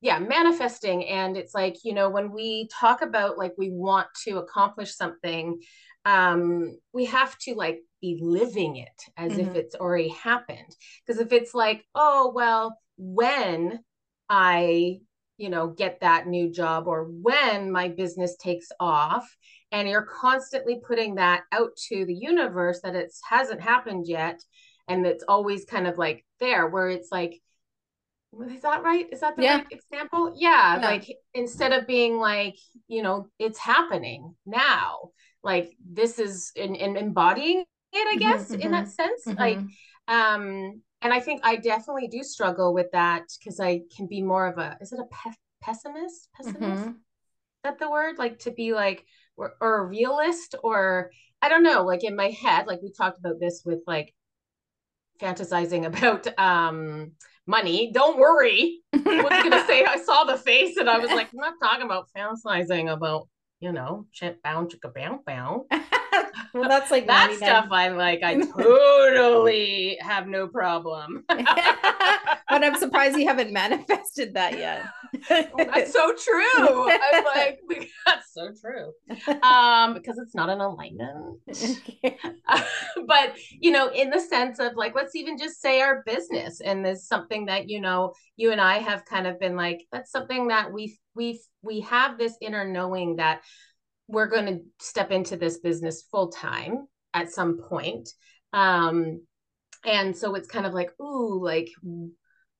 yeah manifesting and it's like you know when we talk about like we want to accomplish something um we have to like be living it as mm-hmm. if it's already happened. Because if it's like, oh, well, when I, you know, get that new job or when my business takes off, and you're constantly putting that out to the universe that it hasn't happened yet, and it's always kind of like there, where it's like, is that right? Is that the yeah. right example? Yeah, yeah, like instead of being like, you know, it's happening now, like this is in, in embodying it, I mm-hmm, guess, mm-hmm, in that sense. Mm-hmm. Like, um, and I think I definitely do struggle with that because I can be more of a, is it a pe- pessimist? Pessimist? Mm-hmm. Is that the word? Like to be like, or, or a realist, or I don't know, like in my head, like we talked about this with like fantasizing about um money. Don't worry. I was gonna say I saw the face and I was like, I'm not talking about fantasizing about, you know, chip bound chicka bound bound. well, that's like that stuff. I'm like, I totally have no problem. but I'm surprised you haven't manifested that yet. well, that's so true. I'm like, that's so true. Um, because it's not an alignment. Uh, but you know, in the sense of like, let's even just say our business, and there's something that you know, you and I have kind of been like, that's something that we we we have this inner knowing that we're going to step into this business full time at some point. Um, and so it's kind of like, ooh, like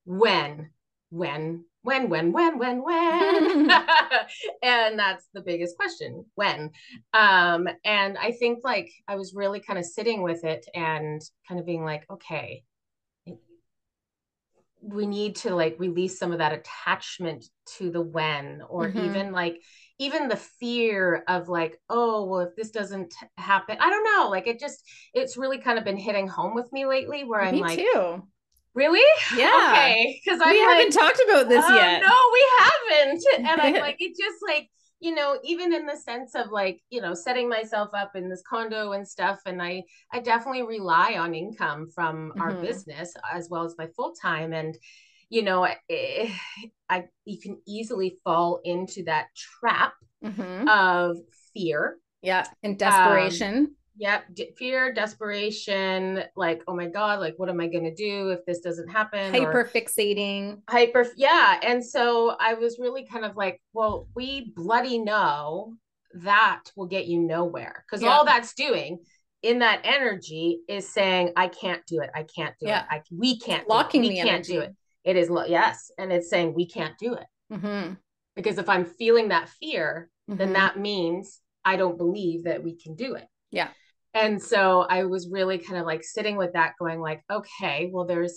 when, when, when, when, when, when, when? and that's the biggest question, when? Um, and I think like I was really kind of sitting with it and kind of being like, okay, we need to like release some of that attachment to the when or mm-hmm. even like even the fear of like oh well if this doesn't happen i don't know like it just it's really kind of been hitting home with me lately where i'm me like too. Really? Yeah. Okay because we like, haven't talked about this oh, yet. no we haven't and i'm like it just like you know even in the sense of like you know setting myself up in this condo and stuff and i i definitely rely on income from mm-hmm. our business as well as my full time and you know I, eh, I you can easily fall into that trap mm-hmm. of fear yeah and desperation um, Yep. D- fear, desperation, like, oh my God, like, what am I going to do if this doesn't happen? Hyper fixating. Hyper. Yeah. And so I was really kind of like, well, we bloody know that will get you nowhere because all that's doing in that energy is saying, I can't do it. I can't do yeah. it. I, we can't. It's locking we the can't energy. do it. It is, lo- yes. And it's saying, we can't do it. Mm-hmm. Because if I'm feeling that fear, mm-hmm. then that means I don't believe that we can do it. Yeah and so i was really kind of like sitting with that going like okay well there's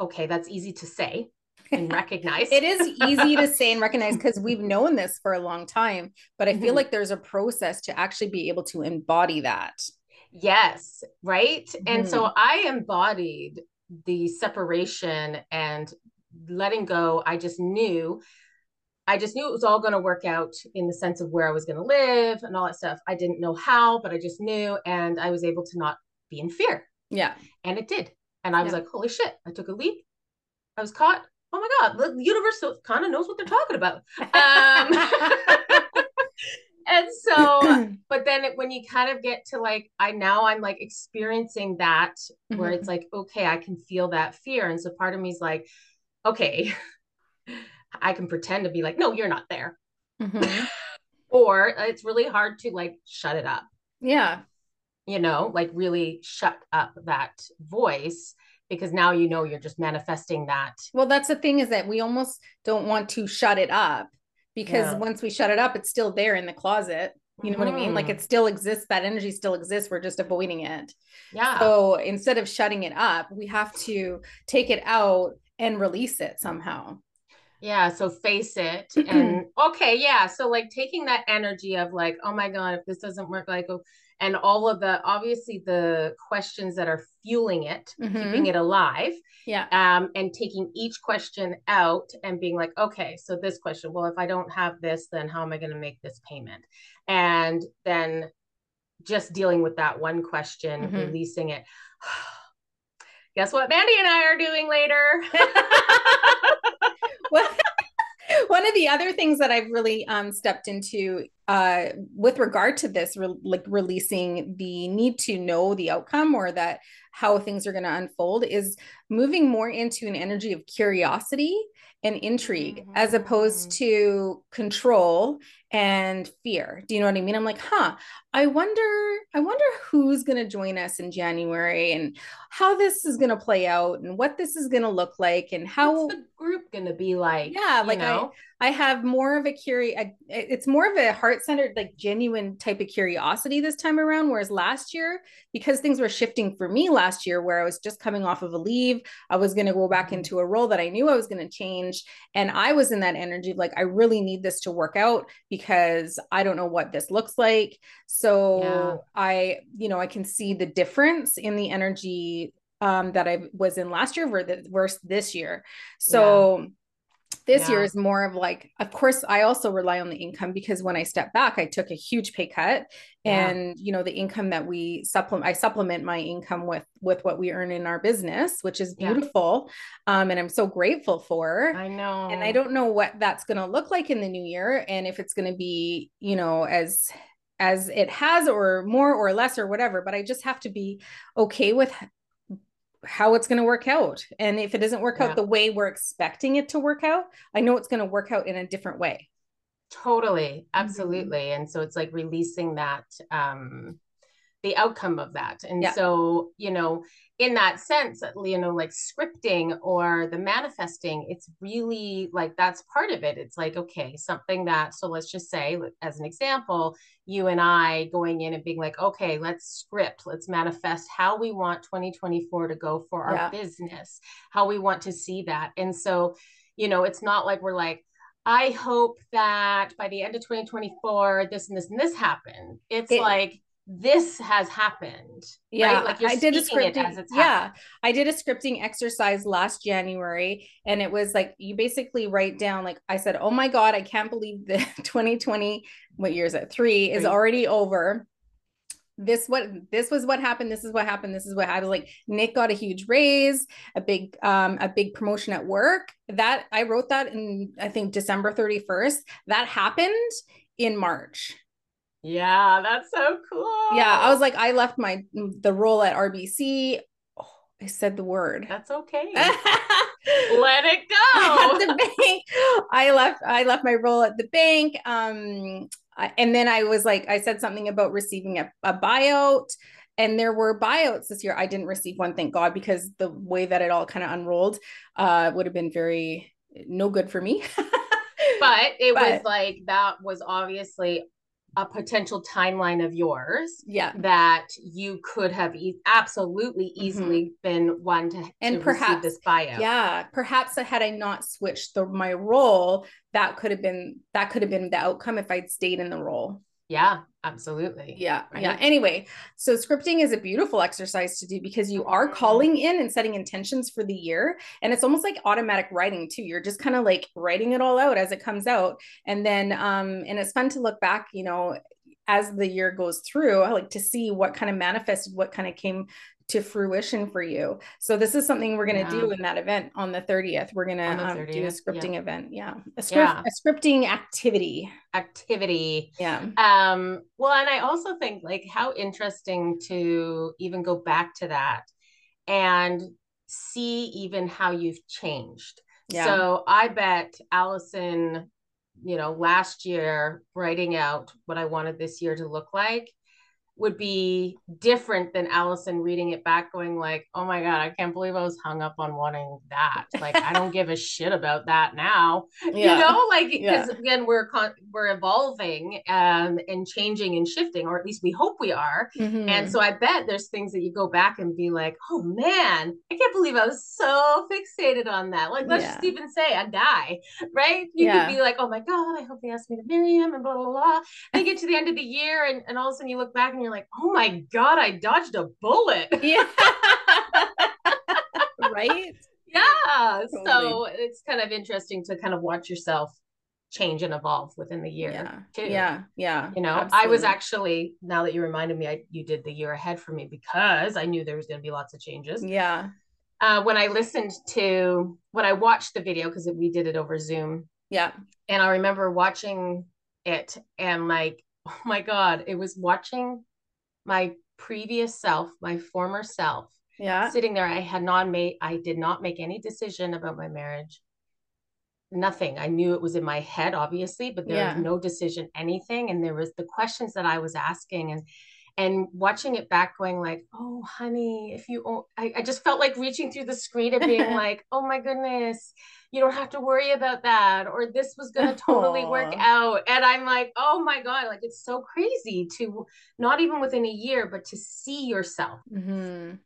okay that's easy to say and recognize it is easy to say and recognize because we've known this for a long time but i feel mm-hmm. like there's a process to actually be able to embody that yes right mm-hmm. and so mm-hmm. i embodied the separation and letting go i just knew I just knew it was all going to work out in the sense of where I was going to live and all that stuff. I didn't know how, but I just knew. And I was able to not be in fear. Yeah. And it did. And I was yeah. like, holy shit, I took a leap. I was caught. Oh my God, the universe kind of knows what they're talking about. Um, and so, but then it, when you kind of get to like, I now I'm like experiencing that where mm-hmm. it's like, okay, I can feel that fear. And so part of me is like, okay, I can pretend to be like, no, you're not there. Mm-hmm. or it's really hard to like shut it up. Yeah. You know, like really shut up that voice because now you know you're just manifesting that. Well, that's the thing is that we almost don't want to shut it up because yeah. once we shut it up, it's still there in the closet. You know mm-hmm. what I mean? Like it still exists, that energy still exists. We're just avoiding it. Yeah. So instead of shutting it up, we have to take it out and release it somehow. Yeah, so face it and okay, yeah. So like taking that energy of like, oh my god, if this doesn't work, like, oh, and all of the obviously the questions that are fueling it, mm-hmm. keeping it alive. Yeah. Um, and taking each question out and being like, okay, so this question, well, if I don't have this, then how am I going to make this payment? And then just dealing with that one question, mm-hmm. releasing it. Guess what Mandy and I are doing later? one of the other things that I've really um, stepped into uh, with regard to this, re- like releasing the need to know the outcome or that how things are going to unfold is moving more into an energy of curiosity and intrigue mm-hmm. as opposed to control and fear. Do you know what I mean? I'm like, huh, I wonder, I wonder who's going to join us in January and how this is going to play out and what this is going to look like and how What's the group going to be like. Yeah, like know? I, I have more of a curious, it's more of a heart centered, like genuine type of curiosity this time around. Whereas last year, because things were shifting for me last year, where I was just coming off of a leave, I was going to go back mm-hmm. into a role that I knew I was going to change. And I was in that energy of like, I really need this to work out because I don't know what this looks like. So yeah. I, you know, I can see the difference in the energy um, that I was in last year versus this year. So yeah. This yeah. year is more of like, of course, I also rely on the income because when I step back, I took a huge pay cut, and you know the income that we supplement, I supplement my income with with what we earn in our business, which is beautiful, um, and I'm so grateful for. I know, and I don't know what that's going to look like in the new year, and if it's going to be, you know, as as it has or more or less or whatever but i just have to be okay with how it's going to work out and if it doesn't work yeah. out the way we're expecting it to work out i know it's going to work out in a different way totally mm-hmm. absolutely mm-hmm. and so it's like releasing that um the outcome of that and yeah. so you know in that sense uh, you know like scripting or the manifesting it's really like that's part of it it's like okay something that so let's just say as an example you and i going in and being like okay let's script let's manifest how we want 2024 to go for our yeah. business how we want to see that and so you know it's not like we're like I hope that by the end of 2024, this and this and this happen. It's it, like this has happened. Yeah, right? like I did a scripting. yeah, I did a scripting exercise last January, and it was like you basically write down like I said, "Oh my god, I can't believe the 2020 what year is it? Three is already over." This what this was what happened. This is what happened. This is what happened. Like Nick got a huge raise, a big um a big promotion at work. That I wrote that in I think December 31st. That happened in March yeah, that's so cool. Yeah, I was like, I left my the role at RBC. Oh, I said the word. That's okay. Let it go. the bank. I left. I left my role at the bank. Um, and then I was like, I said something about receiving a, a buyout and there were buyouts this year. I didn't receive one, thank God, because the way that it all kind of unrolled uh, would have been very no good for me. but it but, was like that was obviously a potential timeline of yours yeah. that you could have e- absolutely easily mm-hmm. been one to and to perhaps this bio. Yeah perhaps had i not switched the, my role that could have been that could have been the outcome if i'd stayed in the role yeah absolutely. Yeah right? yeah anyway so scripting is a beautiful exercise to do because you are calling in and setting intentions for the year and it's almost like automatic writing too. You're just kind of like writing it all out as it comes out and then um and it's fun to look back you know as the year goes through i like to see what kind of manifested what kind of came to fruition for you. So this is something we're going to yeah. do in that event on the 30th. We're going to um, do a scripting yeah. event. Yeah. A, script, yeah. a scripting activity. Activity. Yeah. Um, well, and I also think like how interesting to even go back to that and see even how you've changed. Yeah. So I bet Allison, you know, last year writing out what I wanted this year to look like would be different than Allison reading it back, going like, "Oh my god, I can't believe I was hung up on wanting that. Like, I don't give a shit about that now." Yeah. You know, like because yeah. again, we're con- we're evolving um, and changing and shifting, or at least we hope we are. Mm-hmm. And so I bet there's things that you go back and be like, "Oh man, I can't believe I was so fixated on that." Like, let's yeah. just even say a guy, right? You could be like, "Oh my god, I hope they asked me to marry him," and blah blah blah. And you get to the end of the year, and, and all of a sudden you look back and you're like, oh my God, I dodged a bullet. Yeah. right? Yeah. Totally. So it's kind of interesting to kind of watch yourself change and evolve within the year yeah. too. Yeah. Yeah. You know, absolutely. I was actually, now that you reminded me, I, you did the year ahead for me because I knew there was going to be lots of changes. Yeah. Uh, when I listened to, when I watched the video, because we did it over Zoom. Yeah. And I remember watching it and like, oh my God, it was watching my previous self, my former self, Yeah. Sitting there, I had not made, I did not make any decision about my marriage. Nothing. I knew it was in my head, obviously, but there Yeah. was no decision, anything. And there was the questions that I was asking and and watching it back going like oh honey if you I, I just felt like reaching through the screen and being like oh my goodness you don't have to worry about that or this was going to totally work out and i'm like oh my god like it's so crazy to not even within a year but to see yourself Mhm.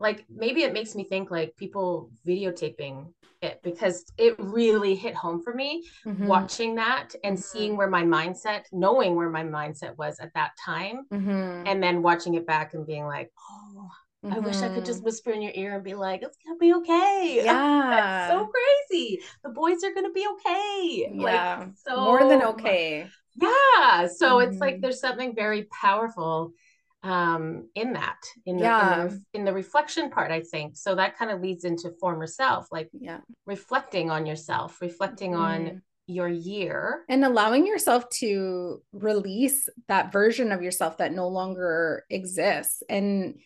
like maybe it makes me think like people videotaping it because it really hit home for me Mhm. watching that and Mhm. seeing where my mindset knowing where my mindset was at that time Mhm. and then watching it back and being like oh I wish I could just Mhm. whisper in your ear and be like, it's gonna be okay. Yeah. so crazy. The boys are gonna be okay. yeah. Like so More than okay. Yeah. So it's like Mhm. there's something very powerful um in that in the, Yeah. in the in the reflection part i think so that kind of leads into former self like Yeah. reflecting on yourself reflecting on Mhm. your year and allowing yourself to release that version of yourself that no longer exists and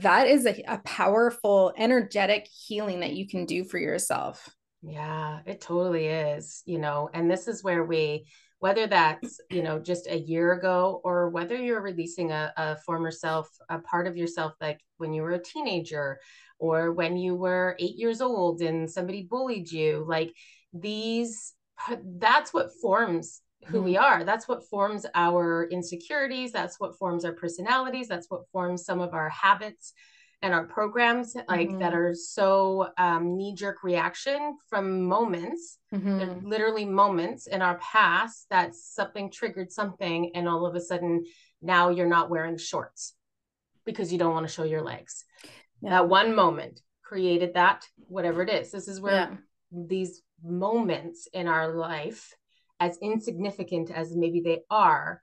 that is a, a powerful energetic healing that you can do for yourself. Yeah, it totally is, you know, and this is where we, whether that's, you know, just a year ago or whether you're releasing a, a former self, a part of yourself, like when you were a teenager or when you were eight years old and somebody bullied you, like these, that's what forms who we are. That's what forms our insecurities. That's what forms our personalities. That's what forms some of our habits and our programs like that Mhm. are so um, knee-jerk reaction from moments Mhm. literally moments in our past that something triggered something and all of a sudden now you're not wearing shorts because you don't want to show your legs Yeah. that one moment created that whatever it is this is where Yeah. these moments in our life as insignificant as maybe they are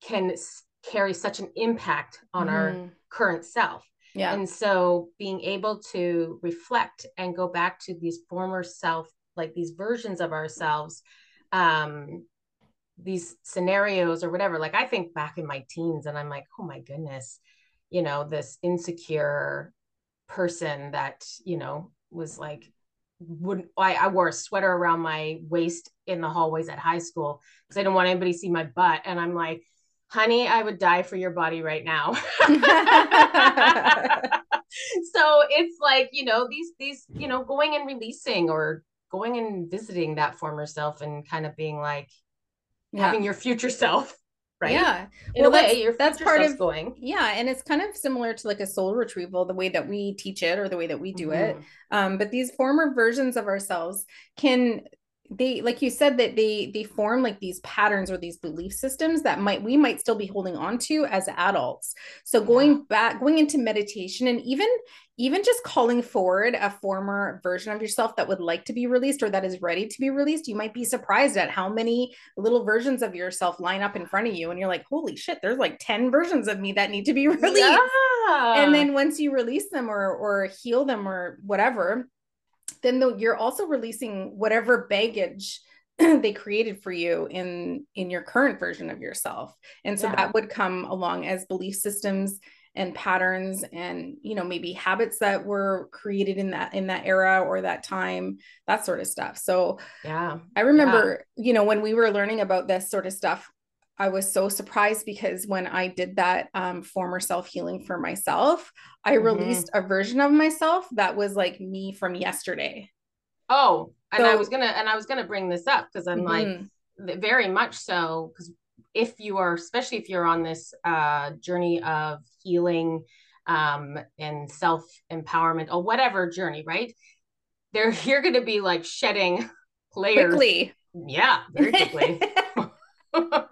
can s- carry such an impact on our Mhm. current self yeah and so being able to reflect and go back to these former self, like these versions of ourselves, um, these scenarios or whatever. Like I think back in my teens and I'm like, oh my goodness, you know, this insecure person that, you know, was like, wouldn't I, I wore a sweater around my waist in the hallways at high school because I didn't want anybody to see my butt. And I'm like, honey, I would die for your body right now. so it's like you know these these you know going and releasing or going and visiting that former self and kind of being like yeah having your future self right? Yeah. In Well, way that's- that's part of- going. Yeah and it's kind of similar to like a soul retrieval the way that we teach it or the way that we do it. Mhm. um but these former versions of ourselves can they like you said that they they form like these patterns or these belief systems that might we might still be holding on to as adults. So going back going into meditation and even even just calling forward a former version of yourself that would like to be released or that is ready to be released you might be surprised at how many little versions of yourself line up in front of you and you're like holy shit there's like 10 versions of me that need to be released. Yeah. and then once you release them or or heal them or whatever then the, you're also releasing whatever baggage they created for you in in your current version of yourself. And so Yeah. that would come along as belief systems and patterns and you know maybe habits that were created in that in that era or that time that sort of stuff. So yeah. I remember, you know, when we were learning about this sort of stuff, I was so surprised because when I did that um, former self healing for myself, I Mhm. released a version of myself that was like me from yesterday. oh and i was gonna and i was gonna bring this up because i'm like Mhm. th- very much so because if you are especially if you're on this uh journey of healing um and self empowerment or whatever journey right there you're to be like shedding layers quickly. yeah very quickly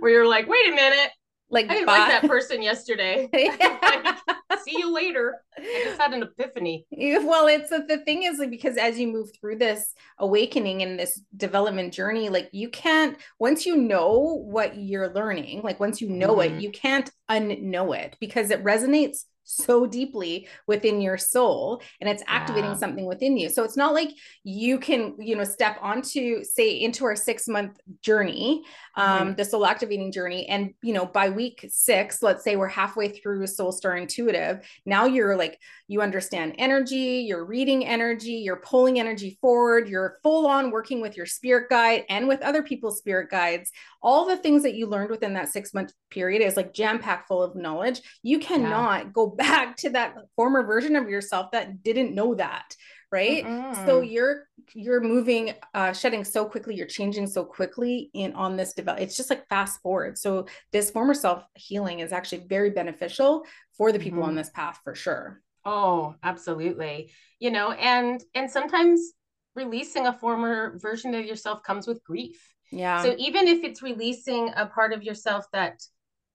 where you're like wait a minute like, i didn't bye. like that person yesterday Yeah. see you later i just had an epiphany well it's the thing is like because as you move through this awakening and this development journey like you can't once you know what you're learning like once you know Mhm. it you can't unknow it because it resonates so deeply within your soul and it's activating Yeah. something within you. So it's not like you can, you know, step onto say into our 6 month journey, um the soul activating journey and, you know, by week 6, let's say we're halfway through Soul Star Intuitive, now you're like you understand energy, you're reading energy, you're pulling energy forward, you're full on working with your spirit guide and with other people's spirit guides. All the things that you learned within that 6 month period is like jam packed full of knowledge. You cannot go back to that former version of yourself that didn't know that, right? So Mm-mm. you're you're moving uh shedding so quickly, you're changing so quickly in on this develop. It's just like fast forward. So this former self healing is actually very beneficial for the people Mhm. on this path for sure. Oh, absolutely. You know, and and sometimes releasing a former version of yourself comes with grief. Yeah. So even if it's releasing a part of yourself that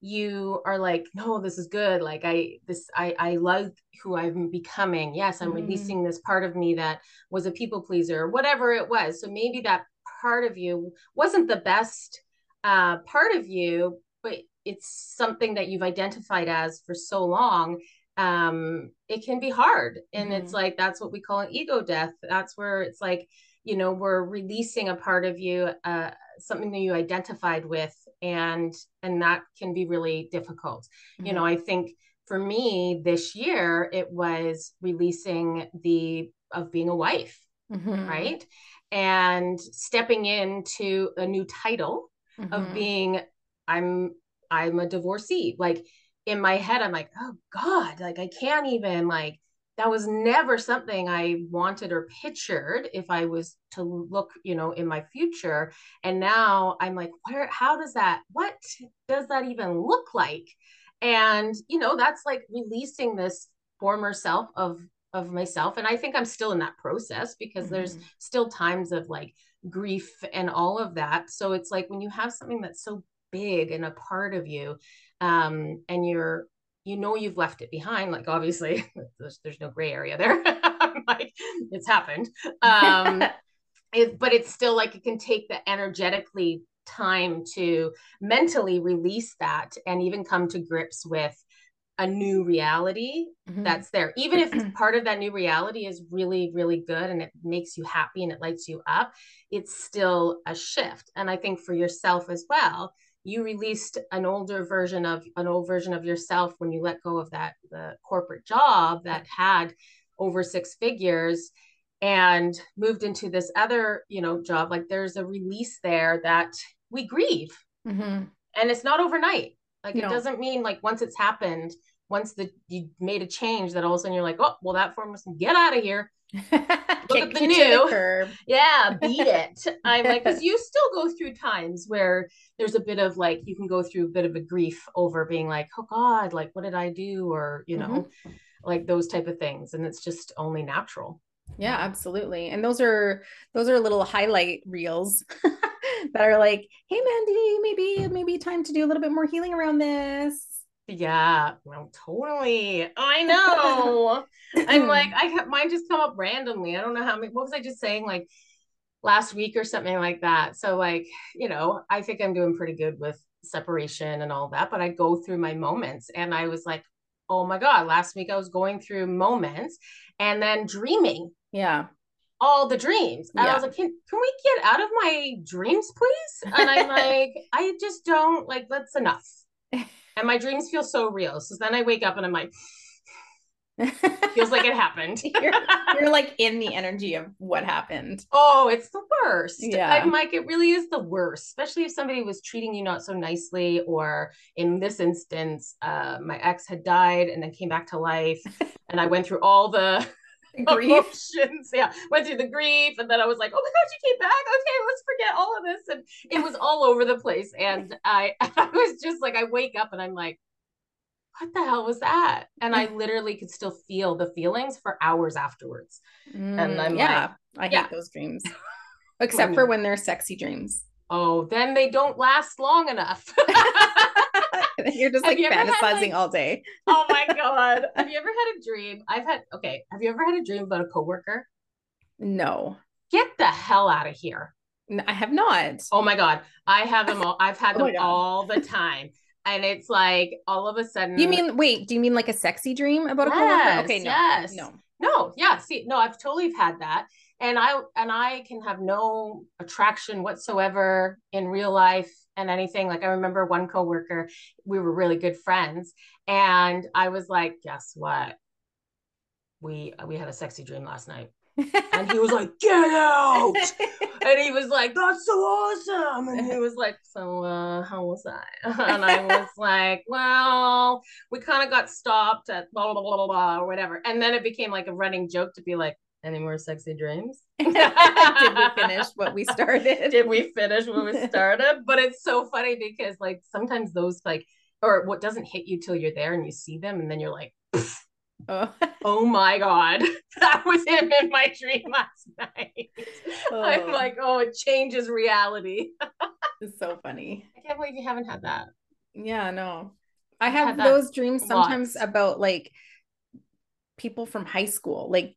you are like, no, this is good. Like I this I I love who I'm becoming. Yes, I'm Mhm. releasing this part of me that was a people pleaser whatever it was. So maybe that part of you wasn't the best uh part of you, but it's something that you've identified as for so long um it can be hard and Mhm. it's like that's what we call an ego death that's where it's like you know we're releasing a part of you uh something that you identified with and and that can be really difficult you know i think for me this year it was releasing the of being a wife Mhm. right and stepping into a new title of Mhm. being i'm i'm a divorcee like in my head i'm like oh god like i can't even like that was never something i wanted or pictured if i was to look you know in my future. And now i'm like where how does that what does that even look like? And you know that's like releasing this former self of of myself. And i think i'm still in that process because there's Mhm. still times of like grief and all of that. So it's like when you have something that's so big and a part of you um and you're you know you've left it behind like obviously there's, there's no gray area there. Like it's happened. Um it, but it's still like it can take the energetically time to mentally release that and even come to grips with a new reality Mhm. that's there. Even if part of that new reality is really really good and it makes you happy and it lights you up it's still a shift. And i think for yourself as well you released an older version of an old version of yourself when you let go of that the corporate job that had over six figures and moved into this other you know job like there's a release there that we grieve Mhm. and it's not overnight like No. it doesn't mean like once it's happened once the you made a change that all of a sudden you're like oh well that form must get out of here Kick the new. curb. yeah beat it i'm like because you still go through times where there's a bit of like you can go through a bit of a grief over being like oh god like what did i do or you know mm-hmm. like those type of things and it's just only natural Yeah, absolutely. And those are those are little highlight reels that are like, hey Mandy, maybe maybe time to do a little bit more healing around this. Yeah no totally. I know. I'm like i have mine just come up randomly. I don't know how many what was i just saying like last week or something like that? So like you know i think i'm doing pretty good with separation and all that but i go through my moments and i was like oh my god last week i was going through moments and then dreaming yeah. all the dreams. And i was like can, can we get out of my dreams please? And i'm like i just don't like that's enough and my dreams feel so real so then i wake up and i'm like feels like it happened you're, you're like in the energy of what happened. Oh, it's the worst. Yeah. I'm like, it really is the worst, especially if somebody was treating you not so nicely, or in this instance, uh, my ex had died and then came back to life, and I went through all the Grief. emotions. Yeah, went through the grief, and then I was like, oh my god, you came back. Okay, let's forget all of this, and it was all over the place. And I, I was just like, I wake up and I'm like. What the hell was that? And I literally could still feel the feelings for hours afterwards. Mm, I'm yeah, I hate those dreams. Except for when they're sexy dreams. Oh, then they don't last long enough. You're just Have like you fantasizing like- all day. oh my god. Have you ever had a dream? I've had okay. Have you ever had a dream about a coworker? No, Get the hell out of here. I have not. Oh my god. I have them all. I've had Oh them God. all the time. and it's like all of a sudden. You mean wait? Do you mean like a sexy dream about yes, a coworker? Okay, no, yes. no. No, yeah. See, no, I've totally had that. And I and I can have no attraction whatsoever in real life and anything. Like I remember one coworker, we were really good friends, and I was like, guess what? We we had a sexy dream last night. and he was like, get out. and he was like, that's so awesome. And he was like, so uh, how was that? and I was like, well, we kind of got stopped at blah, blah, blah, blah, blah, or whatever. And then it became like a running joke to be like, any more sexy dreams? Did we finish what we started? Did we finish what we started? But it's so funny because like sometimes those like, or what doesn't hit you till you're there and you see them and then you're like, Oh. oh my god that was him in my dream last night oh. i'm like oh it changes reality it's so funny i can't believe you haven't had that yeah no i have those dreams sometimes about like people from high school like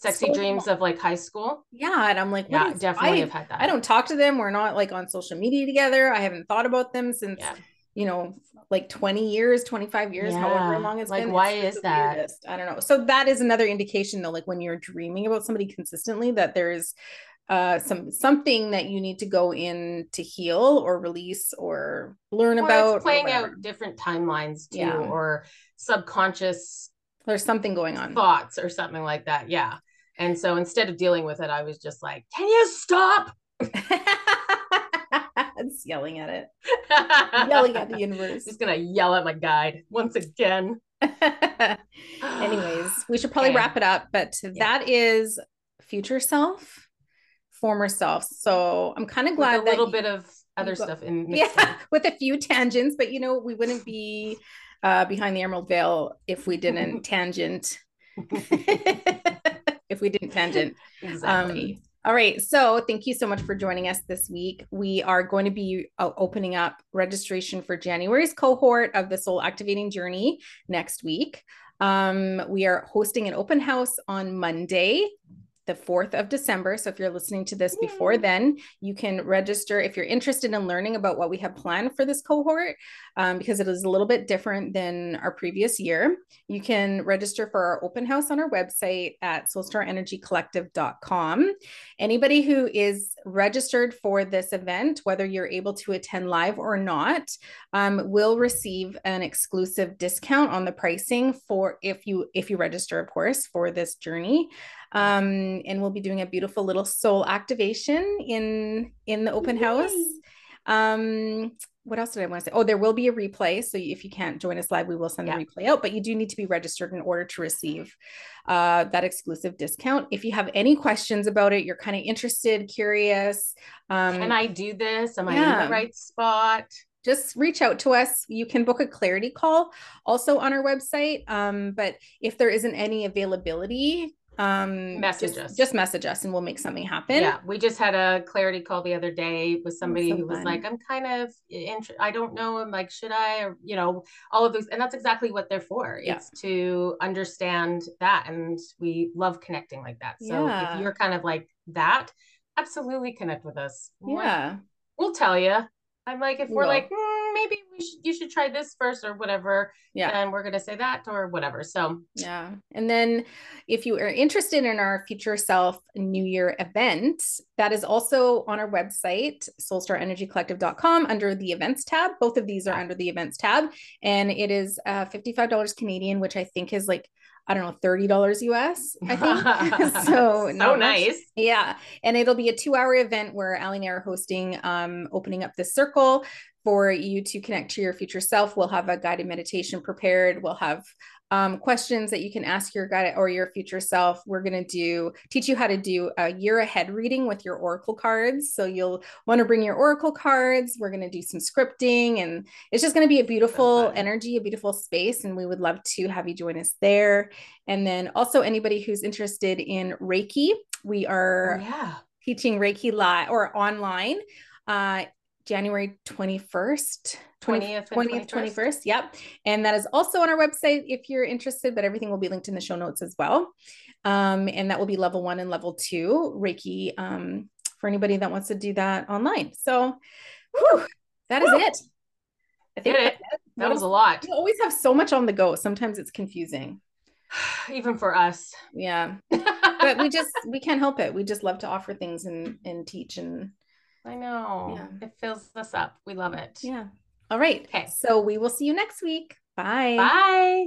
sexy so dreams long. of like high school yeah and i'm like yeah definitely I, have had that i don't talk to them we're not like on social media together i haven't thought about them since yeah you know, like 20 years, 25 years, yeah. however long it's like, been. Why is that? Weirdest. I don't know. So that is another indication though, like when you're dreaming about somebody consistently, that there's uh some something that you need to go in to heal or release or learn about playing out different timelines too yeah. or subconscious there's something going on thoughts or something like that yeah and so instead of dealing with it i was just like can you stop it's yelling at it. yelling at the universe. Just gonna yell at my guide once again. Anyways, we should probably okay. wrap it up, but yeah. that is future self, former self. So I'm kind of glad with a little bit of other go, stuff in yeah, with a few tangents, but you know, we wouldn't be uh, behind the emerald veil if we didn't tangent. If we didn't tangent. Exactly. Um, all right. So thank you so much for joining us this week. We are going to be uh, opening up registration for January's cohort of the Soul Activating Journey next week. Um, we are hosting an open house on Monday, the 4th of December. So if you're listening to this before then, you can register if you're interested in learning about what we have planned for this cohort, um, because it is a little bit different than our previous year. You can register for our open house on our website at soulstarenergycollective.com. Anybody who is registered for this event, whether you're able to attend live or not, um, will receive an exclusive discount on the pricing for if you if you register, of course, for this journey um, and we'll be doing a beautiful little soul activation in in the open house. Um, what else did I want to say? Oh, there will be a replay. So if you can't join us live, we will send yeah. the replay out. But you do need to be registered in order to receive uh, that exclusive discount. If you have any questions about it, you're kind of interested, curious. Um, Can I do this? Am yeah. I in the right spot? just reach out to us. You can book a clarity call also on our website. Um, but if there isn't any availability, um message just, us. just message us and we'll make something happen. Yeah we just had a clarity call the other day with somebody so who was like i'm kind of int- i don't know i'm like should i or you know all of those and that's exactly what they're for yeah. it's to understand that and we love connecting like that. So yeah. if you're kind of like that absolutely connect with us. Yeah. like, we'll tell you i'm like if we're like mm, maybe we should you should try this first or whatever yeah and we're gonna say that or whatever so yeah and then if you are interested in our future self new year event that is also on our website soulstarenergycollective.com under the events tab both of these are under the events tab and it is uh, $55 canadian which i think is like I don't know, $30 US, I think. so, so nice. Much. Yeah. And it'll be a two hour event where Ali and I are hosting, um, opening up this circle for you to connect to your future self. We'll have a guided meditation prepared. We'll have um, questions that you can ask your guide or your future self. We're going to do teach you how to do a year ahead reading with your oracle cards. So you'll want to bring your oracle cards. We're going to do some scripting, and it's just going to be a beautiful energy, a beautiful space. And we would love to have you join us there. And then also anybody who's interested in Reiki, we are oh, yeah. teaching Reiki live or online. Uh, January 21st, 20th, 20th, 21st. 21st. Yep. And that is also on our website if you're interested, but everything will be linked in the show notes as well. Um, and that will be level one and level two Reiki um, for anybody that wants to do that online. So whew, that is it. I think that was a lot. You always have so much on the go. Sometimes it's confusing. Even for us. Yeah. but we just we can't help it. We just love to offer things and and teach and I know. Yeah. It fills us up. We love it. Yeah. All right. Okay. So we will see you next week. Bye. Bye.